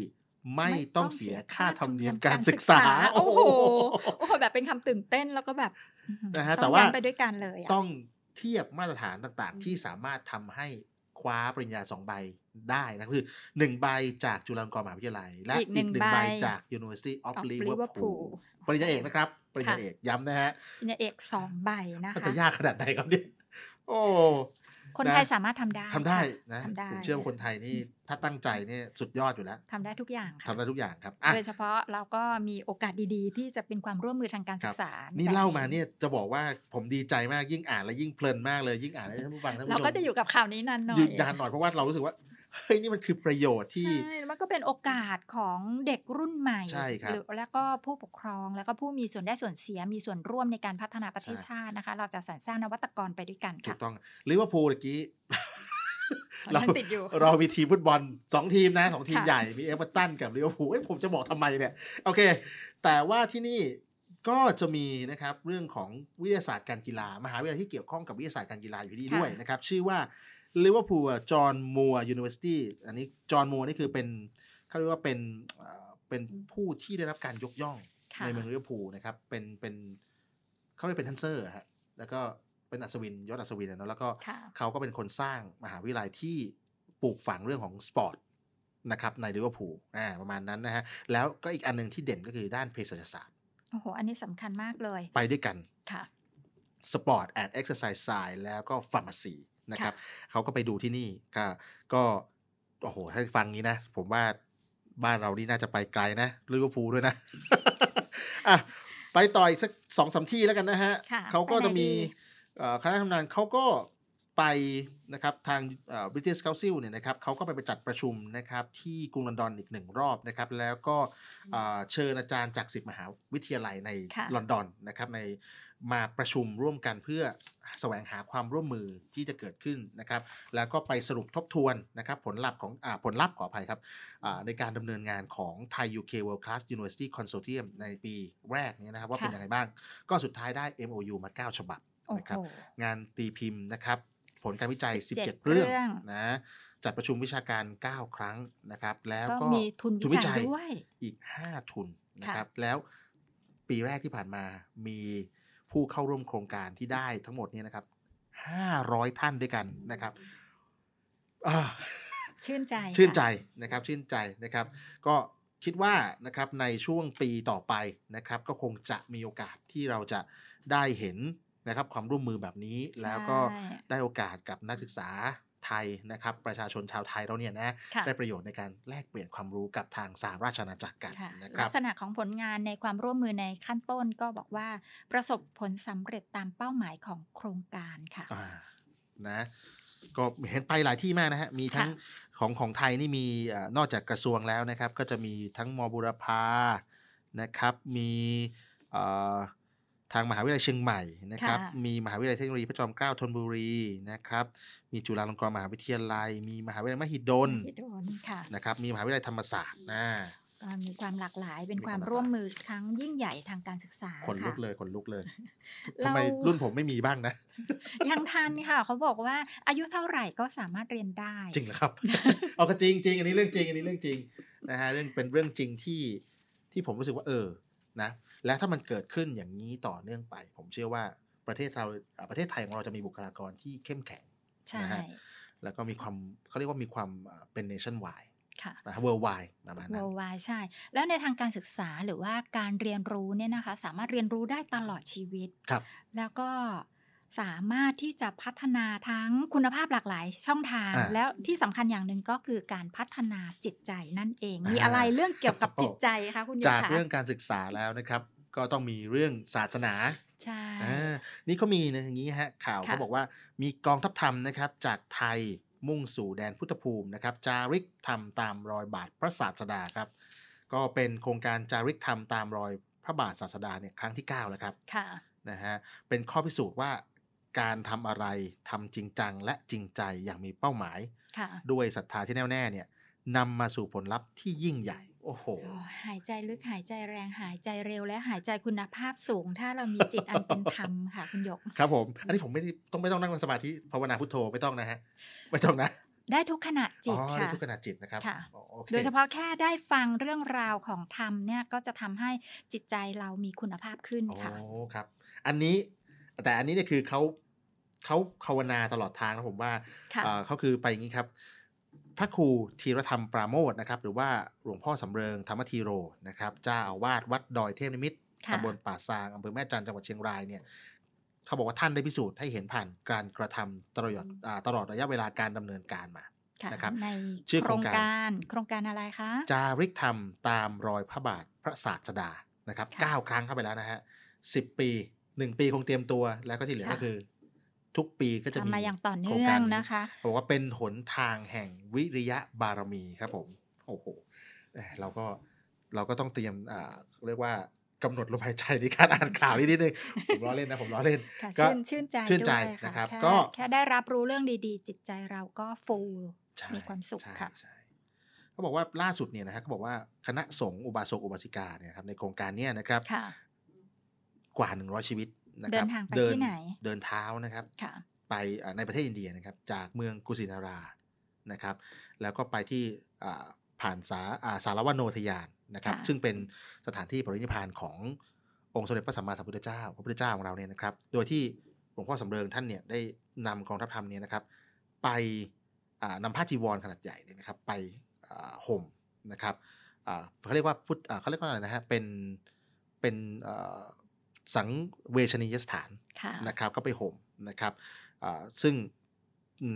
ไม่ต้องเสียค่าธรรมเนียมการศึกษา โอ้โหโอ้โหแบบเป็นคำตื่นเต้นแล้วก็แบบอื้อหือนะฮะองแต่ว่าย้ำไปด้วยกันเลยอะต้องเทียบมาตรฐานต่างๆ ที่สามารถทำให้คว้าปริญญาสองใบได้นะคือหนึ่งใบจากจุฬาลงกรณ์มหาวิทยาลัย และอีกหนึ่งอีกหนึ่งใบใบจาก University of of Liverpool Liverpool ปริญญาเอกนะครับ ปริญญาค่ะเอกย้ำนะฮะ ปริญญาเอกสองใบนะมันคะจะยากขนาดไหนครับเนี่ยโอ้ คนนะไทยสามารถทำได้ทำได้ค่ะนะทำได้ผมเชื่อว่าคนไทยนี่ถ้าตั้งใจเนี่ยสุดยอดอยู่แล้วทำได้ทุกอย่างค่ะทำได้ทุกอย่างครับอะโดยเฉพาะเราก็มีโอกาสดีๆ ที่จะเป็นความร่วมมือทางการคศึรับกษา นี่แบบเล่ามาเนี่ยจะบอกว่าผมดีใจมากยิ่งอ่านแล้วยิ่งเพลินมากเลยยิ่งอ่านแล้วท่านผู้ฟังท่านผู้ชมเราก็จะอยู่กับข่าวนี้นานหน่ออยู่ยนานหน่อยเพราะว่าเรารู้สึกว่า เฮ้ยนี่มันคือประโยชน์ที่ ใช่ มันก็เป็นโอกาสของเด็กรุ่นใหม่ใช่ครับหรือแล้วก็ผู้ปกครองแล้วก็ผู้มีส่วนได้ส่วนเสียมีส่วนร่วมในการพัฒนาประเทศใช่ชาตินะคะ เราจะสรรสร้างนวัตกรไปด้วยกันถูค่ะกต้องลิเวอร์พูลเมื่อกี้เรายังติดอยู่เรามีทีมฟุตบอลสองทีมนะสองทีมค่ะใหญ่มีเอเวอร์ตันกับลิเวอร์พูลเอ้ยผมจะบอกทำไมเนี่ย โอเค แต่ว่าที่นี่ก็จะมีนะครับเรื่องของวิทยาศาสตร์การกีฬามหาวิทยาลัยที่เกี่ยวข้องกับวิทยาศาสตร์การกีฬาอยู่ที่นี่ด้วยนะครับ ชื่อว่า Liverpool John Moores University อันนี้ John Moores นี่คือเป็นเขาเรียกว่าเป็นเอ่อเป็นผู้ที่ได้รับการยกย่องค่ะในเมืองลิเวอร์พูลนะครับเป็นเป็นเขาเรียกเป็นท่านเซอร์อะฮะแล้วก็เป็นอัศวินยศอัศวินอะเนาะแล้วก็ค่ะเขาก็เป็นคนสร้างมหาวิทยาลัยที่ปลูกฝังเรื่องของสปอร์ตนะครับในลิเวอร์พูลอ่าประมาณนั้นนะฮะแล้วก็อีกอันหนึ่งที่เด่นก็คือด้านเภสัชศาสตร์โอ้โห อันนี้สำคัญมากเลย ไปด้วยกันค่ะ sport and exercise science แล้วก็ pharmacy นะครับค่ะเขาก็ไปดูที่นี่ก็ก็โอ้โหถ้าฟังงี้นะ ผมว่าบ้านเรานี่น่าจะไปไกลนะลิเวอร์พูลด้วยนะอะไปต่ออีกสักสองสามที่แล้วกันนะฮะค่ะเขาก็จะมีไปไหนดีเอ่อคณะทำงานเขาก็ไปนะครับทางเอ่อ British Council เนี่ยนะครับเขาก็ไปจัดประชุมนะครับที่กรุงลอนดอนอีกหนึ่งรอบนะครับแล้วก็เอ่อเชิญอาจารย์จากสิบมหาวิทยาลัยในค่ะลอนดอนนะครับใน มาประชุมร่วมกันเพื่อแสวงหาความร่วมมือที่จะเกิดขึ้นนะครับ แล้วก็ไปสรุปทบทวนนะครับผลลัพธ์ของอาผลลัพธ์ขออภัยครับอ่าในการดำเนินงานของ Thai UK World Class University Consortium ในปีแรกเนี่ยนะครับว่าเป็นค่ะยังไงบ้าง ก็สุดท้ายได้ MOU มา 9 ฉบับโอ้นะครับโหงานตีพิมพ์นะครับ ผลการวิจัย 17 17เรื่องเรื่องนะจัดประชุมวิชาการ 9 ครั้งนะครับ แล้วก็ก็มีทุนวิจัยด้วยอีก 5 ทุนนะครับแล้วปีแรกที่ผ่านมามี ผู้เข้าร่วมโครงการที่ได้ทั้งหมดเนี่ยนะครับ500 ท่านด้วยกันนะครับอ่าชื่นใจ ชื่นใจค่ะนะครับ ชื่นใจนะครับ ก็คิดว่านะครับในช่วงปีต่อไปนะครับ ก็คงจะมีโอกาสที่เราจะได้เห็นนะครับความร่วมมือแบบนี้แล้วก็ใช่ได้โอกาสกับนักศึกษา ไทยนะครับประชาชนชาวไทยเราเนี่ยนะค่ะได้ประโยชน์ในการแลกเปลี่ยนความรู้กับทางสหราชอาณาจักรกันค่ะนะคลัรับกษณะของผลงานในความร่วมมือในขั้นต้นก็บอกว่าประสบผลสำเร็จตามเป้าหมายของโครงการค่ะอ่านะก็เห็นไปหลายที่มากนะฮะ มีทั้งของของไทยนี่มีเอ่อนอกจากกระทรวงแล้วนะครับ ก็จะมีทั้งมบุรพานะครับ มีเอ่อ ทางมหาวิทยาลัยเชียงใหม่นะครับค่ะมีมหาวิทยาลัยเทคโนโลยีพระจอมเกล้าธนบุรีนะครับ มีจุฬาลงกรณ์มหาวิทยาลัย มีมหาวิทยาลัยมหิดลที่โดนค่ะนะครับ มีมหาวิทยาลัยธรรมศาสตร์นะก็มีความหลากหลายเป็นมีความความหลากหลายร่วมมือครั้งยิ่งใหญ่ทางการศึกษาขนลุกค่ะเลยขนลุกเลยเราทำไมรุ่นผมไม่มีบ้างนะ ยังทันค่ะ เขาบอกว่าอายุเท่าไหร่ก็สามารถเรียนได้ จริงเหรอครับเอาก็จริงจริงอันนี้เรื่องจริง อันนี้เรื่องจริงนะฮะเรื่องเป็นเรื่องจริงที่ที่ผมรู้สึกว่าเออ นะและถ้ามันเกิดขึ้นอย่างนี้ต่อเนื่องไป ผมเชื่อว่าประเทศเราอ่าประเทศไทยของเราจะมีบุคลากรที่เข้มแข็งใช่นะฮะแล้วก็มีความเขาเรียกว่ามีความอ่าเป็น nationwide ค่ะนะ worldwide ประมาณนั้น worldwide ใช่ แล้วในทางการศึกษาหรือว่าการเรียนรู้เนี่ยนะคะ สามารถเรียนรู้ได้ตลอดชีวิต ครับ แล้วก็ สามารถที่จะพัฒนาทั้งคุณภาพหลากหลายช่องทางอ่าแล้วที่สำคัญอย่างหนึ่งก็คือการพัฒนาจิตใจนั่นเอง มีอ่าอะไรเรื่องเกี่ยวกับจิตใจคะคุณโยจากคะเรื่องการศึกษาแล้วนะครับ ก็ต้องมีเรื่องศาสนาใช่อ่านี่เขามีนะอย่างนี้ฮะข่าวค่ะเขาบอกว่ามีกองทัพธรรมนะครับจากไทยมุ่งสู่แดนพุทธภูมินะครับจาริกธรรมตามรอยบาทพระศาสดาครับ ก็เป็นโครงการจาริกธรรมตามรอยพระบาทศาสดาเนี่ยครั้งที่ 9 แล้วครับค่ะนะฮะเป็นข้อพิสูจน์ว่า การทำอะไรทำจริงจังและจริงใจอย่างมีเป้าหมายค่ะด้วยศรัทธาที่แน่วแน่เนี่ยนำมาสู่ผลลัพธ์ที่ยิ่งใหญ่ โอ้โหโอ้หายใจลึกหายใจแรงหายใจเร็วและหายใจคุณภาพสูง ถ้าเรามีจิตอันเป็นธรรมค่ะคุณหยก ครับผม อันนี้ผมไม่ได้ต้องไม่ต้องนั่งสมาธิภาวนาพุทโธไม่ต้องนะฮะ ไม่ต้องนะได้ทุกขณะจิตอ๋อได้ค่ะทุกขณะจิตนะครับค่ะอ๋อโอคโดยเฉพาะแค่ได้ฟังเรื่องราวของธรรมเนี่ยก็จะทำให้จิตใจเรามีคุณภาพขึ้นโอ้ค่ะครับ อันนี้แต่อันนี้เนี่ยคือเขา เขาภาวนาตลอดทางนะผมว่าค่ะเอ่อเขาคือไปอย่างนี้ครับ พระครูธีรธรรมปราโมทนะครับ หรือว่าหลวงพ่อสำเริงธรรมธีโรนะครับเจ้าอาวาสวัดดอยเทพนิมิตรค่ะตำบลป่าซางอำเภอแม่จันทร์จังหวัดเชียงรายเนี่ยเขาบอกว่าท่านได้พิสูจน์ให้เห็นผ่านการกระทำตลอดอ่าตลอดระยะเวลาการดำเนินการมาค่ะนะครับในชื่อโคโครรงงการการโครงการอะไรคะ จาริกธรรมตามรอยพระบาทพระศาสดานะครับค่ะเก้าครั้งเข้าไปแล้วนะฮะสิบปีหนึ่งปีคงเตรียมตัวแล้วก็ที่เหลือค่ะก็คือ ทุกปีก็จะมีทำมาอย่างต่อโครเนื่งอการงนี้นะคะบอกว่าเป็นหนทางแห่งวิริยะบารมีครับผม โอ้โหเอ้ยเราก็เราก็ต้องเตรียมอ่าเรียกว่ากำหนดลมหายใจในการอ่านข่าวนิดนิดนึงผมล้อเล่นนะผมล้อเล่นค่ะก็ชื่นชื่นใจชื่นใจด้วยค่ะนะครับแค่ก็แค่ได้รับรู้เรื่องดีๆ จิตใจเราก็ฟูใช่มีความสุขใช่ค่ะใช่เขาบอกว่าล่าสุดเนี่ยนะฮะเขาบอกว่าคณะสงฆ์อุบาสกอุบาสิกาเนี่ยครับในโครงการเนี้นะครับค่ะกว่า 100 ชีวิตนะค เดิรับนทางไปที่ไหน เดินเท้านะครับค่ะไปอ่าในประเทศอินเดียนะครับ จากเมืองกุสินารานะครับ แล้วก็ไปที่อ่าผ่านสาอ่าสารวโนทยานนะครับค่ะซึ่งเป็นสถานที่ปรินิพพานขององค์สมเด็จพระสัมมาสัมพุทธเจ้า พระพุทธเจ้าของเราเนี่ยนะครับ โดยที่หลวงพ่อสำเริงท่านเนี่ยได้นำกองทัพธรรมเนี่ยนะครับ ไปอ่านำผ้าจีวรขนาดใหญ่เนี่ยนะครับ ไปอ่าห่มนะครับอ่าเขาเรียกว่าพุทธอ่าเขาเรียกว่าอะไรนะฮะเป็นเป็นอ่า สังเวชนียสถานค่ะนะครับ ก็ไปห่มนะครับอ่าซึ่ง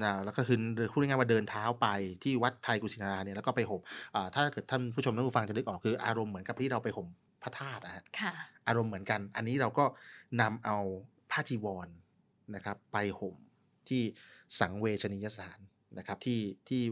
นะแล้วก็คือพูดง่ายๆว่าเดินเท้าไปที่วัดไทยกุสินาราเนี่ยแล้วก็ไปห่มอ่าถ้าเกิดท่านผู้ชมท่านผู้ฟังจะนึกออกคืออารมณ์เหมือนกับที่เราไปห่มพระธาตุอะฮะค่ะอารมณ์เหมือนกัน อันนี้เราก็นำเอาผ้าจีวรนะครับ ไปห่มที่สังเวชนียสถานนะครับที่ที่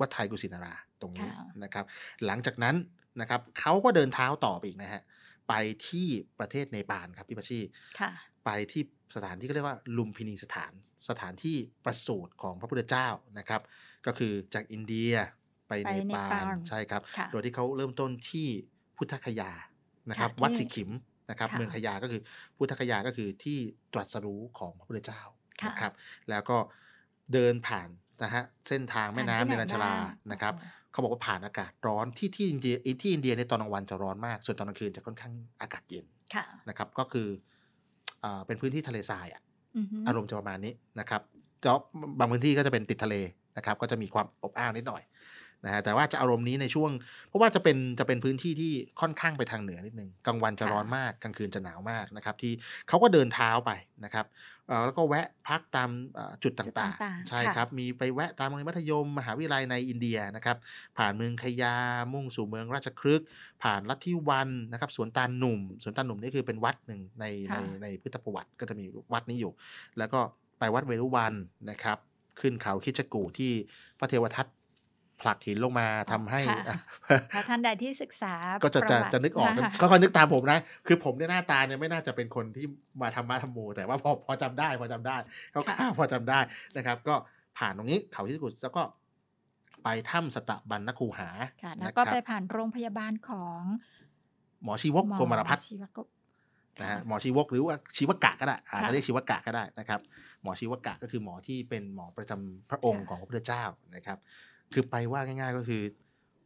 วัดไทยกุสินาราตรงนี้ค่ะนะครับ หลังจากนั้นนะครับเขาก็เดินเท้าต่อไปอีกนะฮะ ไปที่ประเทศเนปาลครับพี่ปัชชีค่ะไปที่สถานที่ก็เรียกว่าลุมพินีสถาน สถานที่ประสูติของพระพุทธเจ้านะครับ ก็คือจากอินเดียไปไปเนเนปาปาลลใช่ครับค่ะโดยที่เขาเริ่มต้นที่พุทธคยานะครับค่ะวัดที่สิขิมนะครับค่ะเมืองคยาก็คือพุทธคยาก็คือที่ตรัสรู้ของพระพุทธเจ้าค่ะนะครับ แล้วก็เดินผ่านนะฮะเส้นทางแม่น้ำผ่านที่ในไหนรัญชลาบ้างนะครับอ๋อ เขาบอกว่าผ่านอากาศร้อนที่ที่อินเดียที่อินเดียในตอนกลางวันจะร้อนมาก ส่วนตอนกลางคืนจะค่อนข้างอากาศเย็นค่ะนะครับ ก็คืออ่าเป็นพื้นที่ทะเลทรายอะอือฮึอารมณ์จะประมาณนี้นะครับจะบางพื้นที่ก็จะเป็นติดทะเลนะครับ ก็จะมีความอบอ้าวนิดหน่อยนะฮะแต่ว่าจะอารมณ์นี้ในช่วง เพราะว่าจะเป็นจะเป็นพื้นที่ที่ค่อนข้างไปทางเหนือนิดนึงกลางวันจะร้อนมากกลางคืนจะหนาวมากนะครับ ที่เขาก็เดินเท้าไปนะครับเอ่อ แล้วก็แวะพักตามเอ่อจุดจุดต่างต่างๆๆใช่ค่ะครับ มีไปแวะตามโรงเรียนมัธยม มหาวิทยาลัยในอินเดียนะครับ ผ่านเมืองคยา มุ่งสู่เมืองราชครึก ผ่านลัทธิวันนะครับสวนตาลหนุ่ม สวนตาลหนุ่มนี่คือเป็นวัดหนึ่งในในค่ะในพุทธประวัติก็จะมีวัดนี้อยู่ แล้วก็ไปวัดเวรุวันนะครับ ขึ้นเขาคิชกูที่พระเทวทัต ผลักหินลงมาทำให้ค่ะถ้าท่านใดที่ศึกษา ก็จะปจะระวัติจะนึกออกนะคะก็ค่อยๆนึกตามผมนะ คือผมเนี่ยหน้าตาเนี่ยไม่น่าจะเป็นคนที่มาทำมาทำโมแต่ว่าพอพอจำได้ พอจำได้เขาข้าวๆพอจำได้นะครับ ก็ผ่านตรงนี้เขาคิชกูแล้วก็ไปถ้ำสตะบันนคูหาค่ะแล้วนะก็ครับไปผ่านโรงพยาบาลของหมอชีวกกรมรพัฒน์ชีวกนะฮะหมอชีวกหรือว่าชีวกะก็ได้อ่าค่ะเขาเรียกชีวกะก็ได้นะครับ หมอชีวกะก็คือหมอที่เป็นหมอประจำพระองค์ค่ะของพระพุทธเจ้านะครับ คือไปว่าง่าย ๆ ก็คือ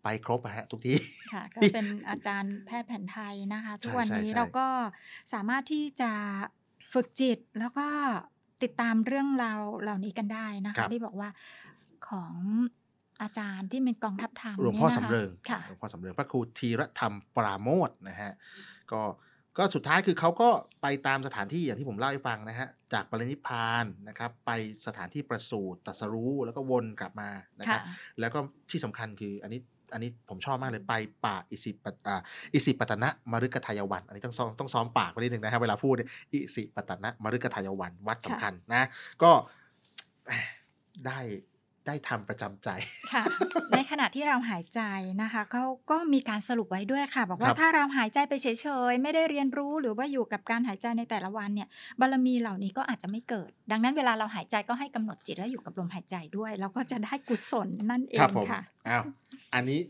ไปครบอะฮะทุกที่ค่ะก็เป็นอาจารย์แพทย์แผนไทยนะคะ ทุกใช่วันใช่นี้ใช่เราก็สามารถที่จะฝึกจิตแล้วก็ติดตามเรื่องราวเหล่านี้กันได้นะครัคะบที่บอกว่าของอาจารย์ที่เป็นกองทัพธรรมหลวงพ่อนี่สำนะคะเริงค่ะหลวงพ่อสำเริงพระครูธีรธรรมปราโมทนะฮะก็ ก็สุดท้ายคือเขาก็ไปตามสถานที่อย่างที่ผมเล่าให้ฟังนะฮะจากปรินิพพานนะครับไปสถานที่ประสูติตรัสรู้แล้วก็วนกลับมานะครับค่ะแล้วก็ที่สำคัญคืออันนี้อันนี้ผมชอบมากเลยไปป่าอิสิปตอ่าอิสิปตนะมฤคทายวัน อันนี้ต้องซ้อมต้องซ้อมปากไว้นิดนึงนะครับเวลาพูดเนี่ยอิสิปตนะมฤคทายวันวัดสำคัญนะ ก็ได้ ได้ทำประจำใจค่ะ ในขณะที่เราหายใจนะคะเขาก็มีการสรุปไว้ด้วยค่ะ บอกว่าครับถ้าเราหายใจไปเฉยๆ ไม่ได้เรียนรู้หรือว่าอยู่กับการหายใจในแต่ละวันเนี่ยบารมีเหล่านี้ก็อาจจะไม่เกิด ดังนั้นเวลาเราหายใจก็ให้กำหนดจิตแล้วอยู่กับลมหายใจด้วย เราก็จะได้กุศลนั่นเอครับงผมค่ะอ้าวอันนี้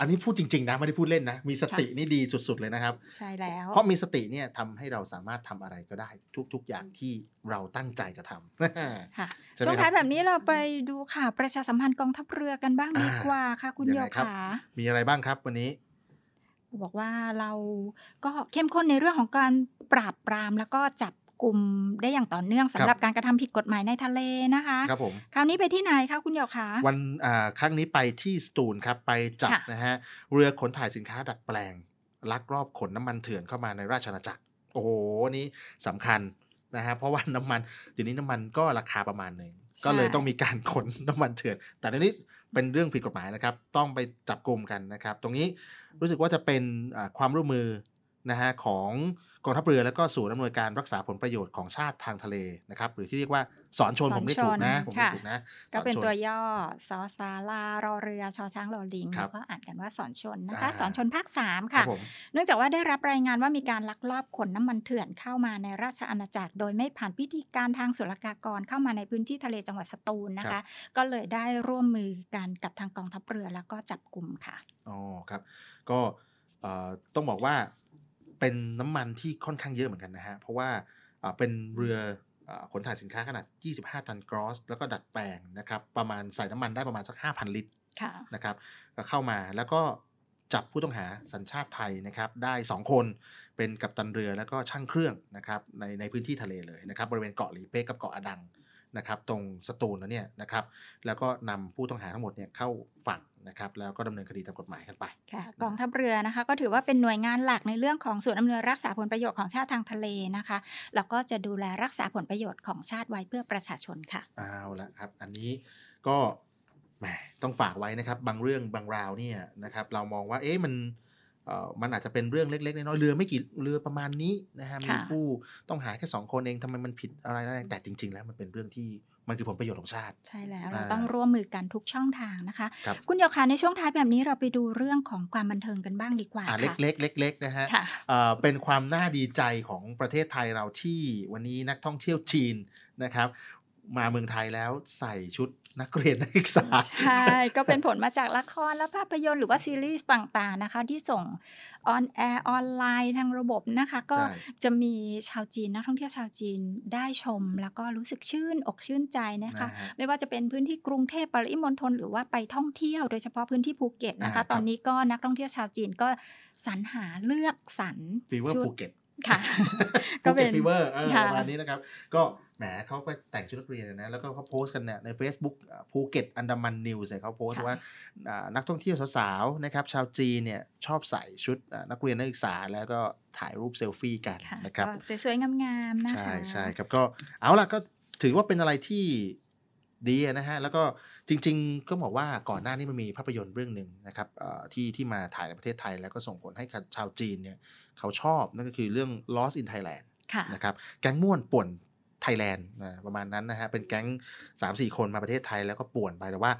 อันนี้พูดจริงๆนะไม่ได้พูดเล่นนะ มีสตินี่ดีสุดๆเลยนะครับ ใช่แล้ว เพราะมีสติเนี่ยทำให้เราสามารถทำอะไรก็ได้ ทุกๆอย่างที่เราตั้งใจจะทำค่ะใช่ไหมช่วงครับท้ายแบบนี้เราไปดูข่าวประชาสัมพันธ์กองทัพเรือกันบ้างดีอ่ากว่าค่ะ คุณยังโยไงครับขามีอะไรบ้างครับวันนี้บอกว่าเราก็เข้มข้นในเรื่องของการปราบปรามแล้วก็จับ กลุ่มได้อย่างต่อเนื่องสำหรับการกระทำผิดกฎหมายในทะเลนะคะครับผมคราวนี้ไปที่ไหนคะคุณโยขาวันอ่าครั้งนี้ไปที่สตูลครับไปจับค่ะนะฮะเรือขนถ่ายสินค้าดัดแปลงลักลอบขนน้ำมันเถื่อนเข้ามาในราชอาณาจักร โอ้โหนี่สำคัญนะฮะเพราะว่าน้ำมันเดี๋ยวนี้น้ำมันก็ราคาประมาณหนึ่งก็เลยต้องมีการขนน้ำมันเถื่อน แต่ในนี้เป็นเรื่องผิดกฎหมายนะครับ ต้องไปจับกลุ่มกันนะครับ ตรงนี้รู้สึกว่าจะเป็นอ่าความร่วมมือ นะฮะของกองทัพเรือแล้วก็ศูนย์อำนวยการรักษาผลประโยชน์ของชาติทางทะเลนะครับหรือที่เรียกว่าสอนชนผมไม่ถูกนะผมไม่ค่ะถูกนะก็เป็นสอชตัวย่อสอสาลารอเรือชอช้างรอลิงครับแล้วก็อ่านกันว่าสอนชนนะคะอ่าสอนชนภาคสามครัค่ะบผมเนื่องจากว่าได้รับรายงานว่ามีการลักลอบขนน้ำมันเถื่อนเข้ามาในราชอาณาจักร โดยไม่ผ่านพิธีการทางศุลกากรเข้ามาในพื้นที่ทะเลจังหวัดสตูลนะครัคะบก็เลยได้ร่วมมือกันกับทางกองทัพเรือแล้วก็จับกลุ่มค่ะอ๋อครับ ก็เอ่อต้องบอกว่า เป็นน้ำมันที่ค่อนข้างเยอะเหมือนกันนะฮะ เพราะว่าเอ่อเป็นเรือเอ่อขนถ่ายสินค้าขนาด 25 ตันกรอส แล้วก็ดัดแปลงนะครับ ประมาณใส่น้ำมันได้ประมาณสัก 5,000 ลิตรค่ะนะครับ ก็เข้ามาแล้วก็จับผู้ต้องหาสัญชาติไทยนะครับ ได้ 2 คนเป็นกัปตันเรือแล้วก็ช่างเครื่องนะครับในในพื้นที่ทะเลเลยนะครับ บริเวณเกาะหลีเป๊กกับเกาะอดัง นะครับตรงสตูลแล้วเนี่ยนะครับแล้วก็นำผู้ต้องหาทั้งหมดเนี่ยเข้าฝั่งนะครับแล้วก็ดำเนินคดีตามกฎหมายกันไปค่ะกองทัพเรือนะคะ ก็ถือว่าเป็นหน่วยงานหลักในเรื่องของส่วนย์อำนวยรักษาผลประโยชน์ของชาติทางทะเลนะคะแล้วก็จะดูแลรักษาผลประโยชน์ของชาติไว้เพื่อประชาชนค่ะเอาละครับ อันนี้ก็แหมต้องฝากไว้นะครับ บางเรื่องบางราวเนี่ยนะครับเรามองว่าเอ๊ะมันเอ่อ มันอาจจะเป็นเรื่องเล็กๆน้อยๆเรือไม่กี่เรือประมาณนี้นะฮะมีค่ะผู้ต้องหาแค่สองคนเองทำไมมันผิดอะไรนะแต่จริง ๆ แล้วมันเป็นเรื่องที่มันคือผลประโยชน์ของชาติ ใช่แล้วเราอ่าต้องร่วมมือกันทุกช่องทางนะคะครับคุณโยคะในช่วงท้ายแบบนี้เราไปดูเรื่องของความบันเทิงกันบ้างดีกว่าอ่าค่ะเล็กๆเล็กๆนะฮะค่ะเอ่อเป็นความน่าดีใจของประเทศไทยเราที่วันนี้นักท่องเที่ยวจีนนะครับ มาเมืองไทยแล้วใส่ชุด นักเรียนนักศึกษา ใช่ ก็เป็นผลมาจากละครและภาพยนตร์หรือว่าซีรีส์ต่างๆนะคะ ที่ส่ง on air ออนไลน์ทางระบบนะคะ ก็ใช่จะมีชาวจีนนักท่องเที่ยวชาวจีนได้ชม แล้วก็รู้สึกชื่นอกชื่นใจนะคะนะฮะไม่ว่าจะเป็นพื้นที่กรุงเทพปริมณฑลหรือว่าไปท่องเที่ยวโดยเฉพาะพื้นที่ภูเก็ตนะอ่าครัคะบตอนนี้ก็นักท่องเที่ยวชาวจีนก็สรรหาเลือกสรร fever ชุดภูเก็ต ค่ะภูเก็ต fever เออค่ะประมาณนี้นะครับ ก็แหมเขาไปแต่งชุดนักเรียนนะแล้วก็เขาโพสต์กันเนี่ยใน Facebook อ่าภูเก็ตอันดามันนิวส์เนี่ยเขาโพสต์ว่าอ่านักท่องเที่ยวสาวๆนะครับชาวจีนเนี่ยชอบใส่ชุดอ่านักเรียนนักศึกษาแล้วก็ถ่ายรูปเซลฟี่กันค่ะนะครับก็สวยๆ งามๆนะคะใช่ใช่ครับก็เอาล่ะก็ถือว่าเป็นอะไรที่ดีอะนะฮะแล้วก็จริง ๆ ก็บอกว่าก่อนหน้านี้มันมีภาพยนตร์เรื่องหนึ่งนะครับเอ่อที่ที่มาถ่ายในประเทศไทยแล้วก็ส่งผลให้กับชาวจีนเนี่ย เขาชอบนั่นก็คือเรื่อง Lost in Thailand ค่ะนะครับแก๊งม่วนป่วนไทยแลนด์นะประมาณนั้นนะฮะเป็นแก๊ง 3 4 คนมาประเทศไทยแล้วก็ป่วนไปแต่ว่า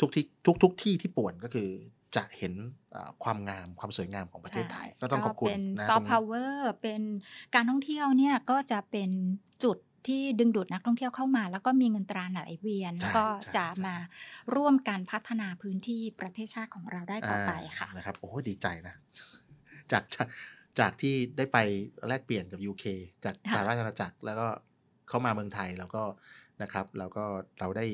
ทุกที่ทุกทุกที่ที่ป่วนก็คือจะเห็นเอ่อความงามความสวยงามของประเทศไทย ก็ต้องขอบคุณเป็นนะซอตฟรงต์นี้พาวเวอร์เป็นการท่องเที่ยวเนี่ยก็จะเป็นจุดที่ดึงดูดนักท่องเที่ยวเข้ามา แล้วก็มีเงินตราไหลเวียนใช่แล้วก็ใช่จะมาร่วมกันพัฒนาพื้นที่ประเทศชาติของเราได้ต่อไปค่ะานะครับโอ้ยดีใจนะจาก จากจากที่ได้ไปแลกเปลี่ยนกับ UK จากค่ะสหราชอาณาจักรแล้วก็เข้ามาเมืองไทยแล้วก็นะครับแล้วก็เราได้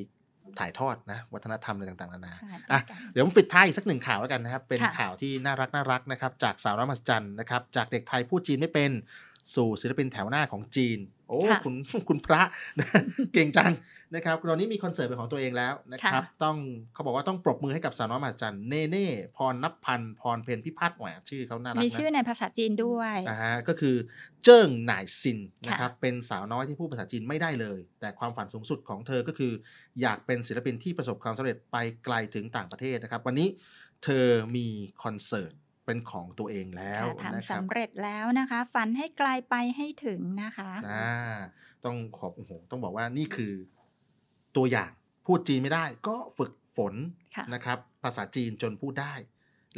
ถ่ายทอดนะวัฒนธรรมอะไรต่างๆนานาใช่อะเป็นการเดี๋ยวผมปิดท้ายอีกสักหนึ่งข่าวแล้วกันนะครับ เป็นค่ะข่าวที่น่ารักน่ารักนะครับ จากสาวน้อยมหัศจรรย์นะครับ จากเด็กไทยพูดจีนไม่เป็นสู่ศิลปินแถวหน้าของจีน โอ้ค่ะคุณคุณพระเก่งจังนะครับตอนนี้มีคอนเสิร์ตเป็นของตัวเองแล้วนะครับค่ะต้องเขาบอกว่าต้องปรบมือให้กับสาวน้อยมหัศจรรย์เน่เน่พรนับพันธ์พรเพนพิพัฒน์แหมชื่อเขาน่ารักมีนะชื่อในภาษาจีนด้วยนะฮะก็คือเจิ้งหน่ายซินนะครับค่ะเป็นสาวน้อยที่พูดภาษาจีนไม่ได้เลย แต่ความฝันสูงสุดของเธอก็คือ อยากเป็นศิลปินที่ประสบความสำเร็จไปไกลถึงต่างประเทศนะครับ วันนี้เธอมีคอนเสิร์ต เป็นของตัวเองแล้วค่ะนะคทำรับสำเร็จแล้วนะคะ ฝันให้ไกลไปให้ถึงนะคะอ่าต้องขอบโอ้โหต้องบอกว่านี่คือตัวอย่างพูดจีนไม่ได้ ก็ฝึกฝนค่ะนะครับ ภาษาจีนจนพูดได้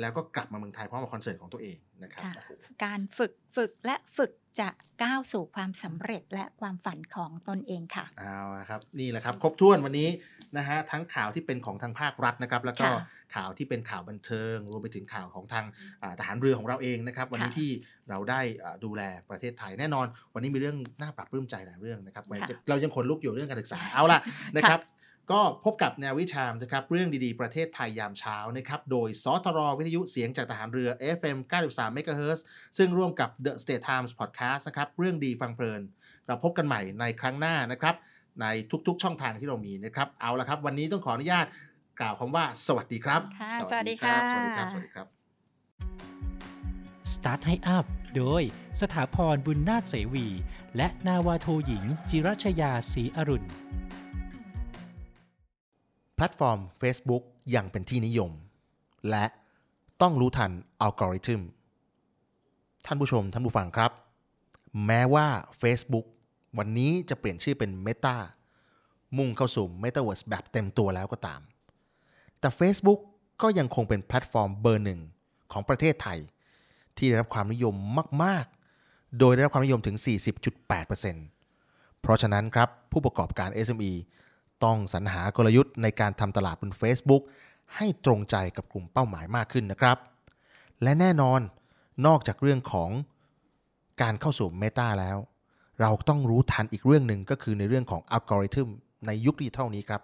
แล้วก็กลับมาเมืองไทยพร้อมกับคอนเสิร์ตของตัวเองนะครับค่ะโอ้โหการฝึกฝึกและฝึก จะก้าวสู่ความสำเร็จและความฝันของตนเองค่ะเอาละครับนี่แหละครับ ครบถ้วนวันนี้นะฮะทั้งข่าวที่เป็นของทางภาครัฐนะครับ แล้วก็ค่ะข่าวที่เป็นข่าวบันเทิง รวมไปถึงข่าวของทางอ่าทหารเรือของเราเองนะครับ วันนี้ค่ะที่เราได้อ่าดูแลประเทศไทยแน่นอน วันนี้มีเรื่องน่าปรับปลื้มใจหลายเรื่องนะครับไว้ค่ะเรายังขนลุกอยู่เรื่องการศึกษาเอาล่ะนะครับ ก็พบกับแนววิชามนะครับเรื่องดีๆ ประเทศไทยยามเช้านะครับโดยสทรวิทยุเสียงจากทหารเรือ FM 93 MHz ซึ่งร่วมกับ The State Times Podcast นะครับเรื่องดีฟังเพลิน เราพบกันใหม่ในครั้งหน้านะครับ ในทุกๆช่องทางที่เรามีนะครับเอาละครับวันนี้ต้องขออนุญาตกล่าวคำว่า สวัสดีครับค่ะสวัสดีครัค่ะสวัสดีครับสวัสดีครับ Start ให้อัพโดยสถาพรบุญนาถเสวี และนาวาโทหญิง จิรัชยาศรีอรุณ แพลตฟอร์ม Facebook ยังเป็นที่นิยม และต้องรู้ทันอัลกอริทึมท่านผู้ชม ท่านผู้ฟังครับ แม้ว่า Facebook วันนี้จะเปลี่ยนชื่อเป็น Meta มุ่งเข้าสู่ Metaverse แบบเต็มตัวแล้วก็ตาม แต่ Facebook ก็ยังคงเป็นแพลตฟอร์มเบอร์หนึ่งของประเทศไทย ที่ได้รับความนิยมมาก ๆ โดยได้รับความนิยมถึง 40.8%เพราะฉะนั้นครับผู้ประกอบการ SME ต้องสรรหากลยุทธ์ในการทำตลาดบน Facebook ให้ตรงใจกับกลุ่มเป้าหมายมากขึ้นนะครับ และแน่นอนนอกจากเรื่องของการเข้าสู่ Meta แล้ว เราต้องรู้ทันอีกเรื่องหนึ่งก็คือในเรื่องของอัลกอริทึมในยุคดิจิทัลนี้ครับ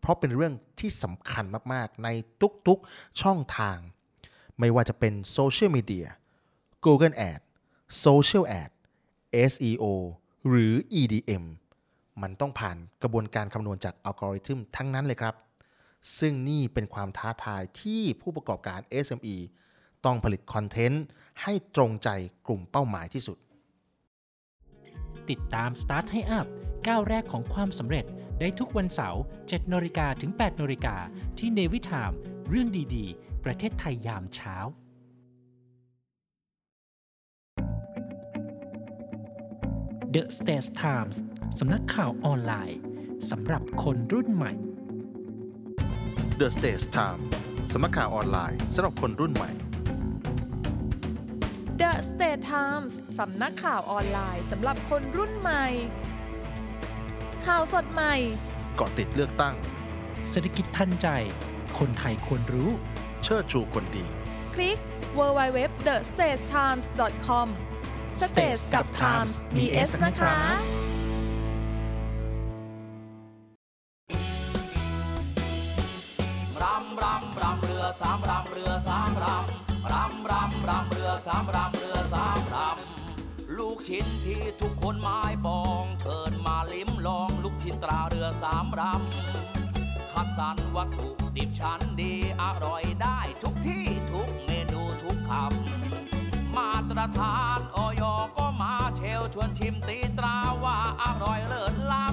เพราะเป็นเรื่องที่สำคัญมากๆ ในทุกๆช่องทาง ไม่ว่าจะเป็นโซเชียลมีเดีย Google Ad Social Ad SEO หรือ EDM มันต้องผ่านกระบวนการคำนวณจากอัลกอริทึมทั้งนั้นเลยครับ ซึ่งนี่เป็นความท้าทายที่ผู้ประกอบการ SME ต้องผลิตคอนเทนต์ให้ตรงใจกลุ่มเป้าหมายที่สุด ติดตาม Start ให้ Upก้าวแรกของความสำเร็จได้ทุกวันเสาร์7นาฬิกาถึง8นาฬิกาที่ Navy Time เรื่องดีๆ ประเทศไทยยามเช้าเดอะสเต t ไทมส์ำนักข่าวออนไลน์สำหรับคนรุ่นใหม่ The States Times สำนักข่าวออนไลน์สำหรับคนรุ่นใหม่ The State Times สำนักข่าวออนไลน์สำหรับคนรุ่นใหม่ ข่าวสดใหม่เกาะติดเลือกตั้ง เศรษฐกิจทันใจ คนไทยควรรู้ เชิดชูคนดี คลิก www.thestagetimes.com Stage กับ Times มี S นะคะ รำเรือสามรำเรือสามรำลูกชิ้นที่ทุกคนหมายปองเชิญมาลิ้มลองลูกชิ้นตราเรือสามรำคัดสรรวัตถุดิบชั้นดีอร่อยได้ทุกที่ทุกเมนูทุกคำมาตรฐานออยก็มาเชลชวนชิมตีตราว่าอร่อยเลิศล้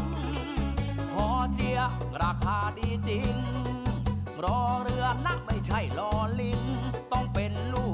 ำหอเจียราคาดีจริงรอเรือนะไม่ใช่รอลิง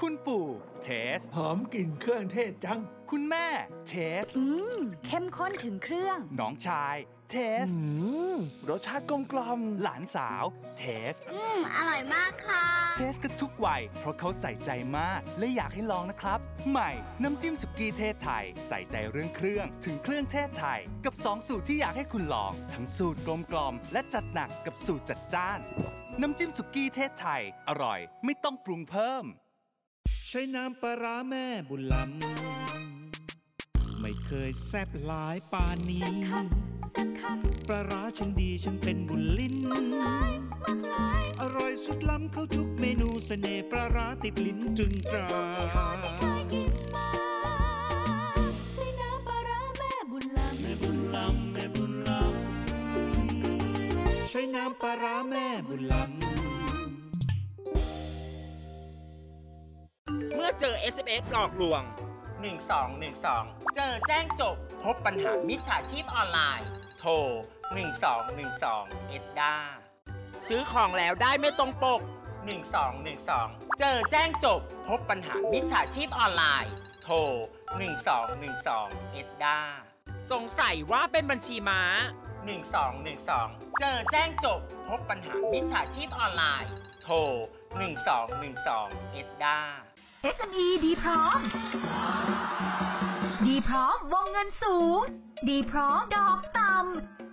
คุณปู่เทส หอมกลิ่นเครื่องเทศจัง คุณแม่เทส อืม เข้มข้นถึงเครื่อง น้องชายเทส รสชาติกลมกล่อมหลานสาวเทส อืม อร่อยมากค่ะ เทสกันทุกวัย เพราะเขาใส่ใจมาก และอยากให้ลองนะครับ ใหม่ น้ำจิ้มสุกี้เทศไทย ใส่ใจเรื่องเครื่อง ถึงเครื่องเทศไทย กับ 2 สูตรที่อยากให้คุณลอง ทั้งสูตรกลมกล่อม และจัดหนักกับสูตรจัดจ้าน น้ำจิ้มสุกี้เทศไทย อร่อย ไม่ต้องปรุงเพิ่ม ใช้น้ำปลาร้าแม่บุญลำไม่เคยแซบหลายปานนี้ปลาร้าฉันดีฉันเป็นบุญลิ้น อร่อยสุดล้ำเข้าทุกเมนูเสน่ห์ปลาร้าติดลิ้นตรึงตราใช้น้ำปลาร้าแม่บุญลำ มื่อเจอ SMS หลอกลวง 1212 เจอแจ้งจบ พบปัญหามิจฉาชีพออนไลน์ โทร 1212 เอ็ดดาซื้อของแล้วได้ไม่ตรงปก 1212 เจอแจ้งจบ พบปัญหามิจฉาชีพออนไลน์ โทร 1212 เอ็ดดาสงสัยว่าเป็นบัญชีม้า 1212 เจอแจ้งจบ พบปัญหามิจฉาชีพออนไลน์ โทร 1212 เอ็ดดา SME ดีพร้อม ดีพร้อมวงเงินสูง ดีพร้อมดอกต่ำ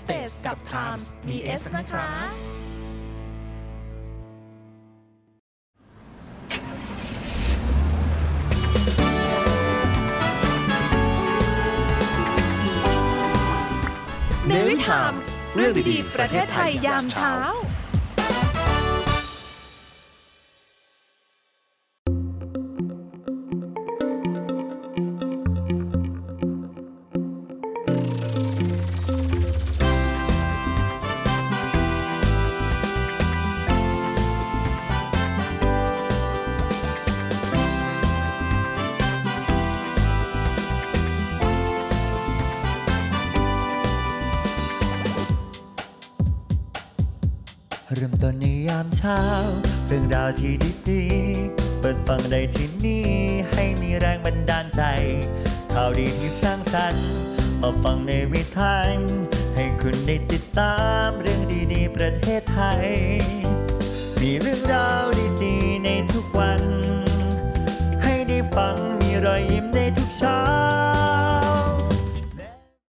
สเตสกับ Times มี S นะคะเนวิชามเรื่องดีๆ ประเทศไทยยามเช้า ที่ดีๆ เปิดฟังได้ที่นี่ ให้มีแรงบันดาลใจ ข่าวดีที่สร้างสรรค์ มาฟังในวิถี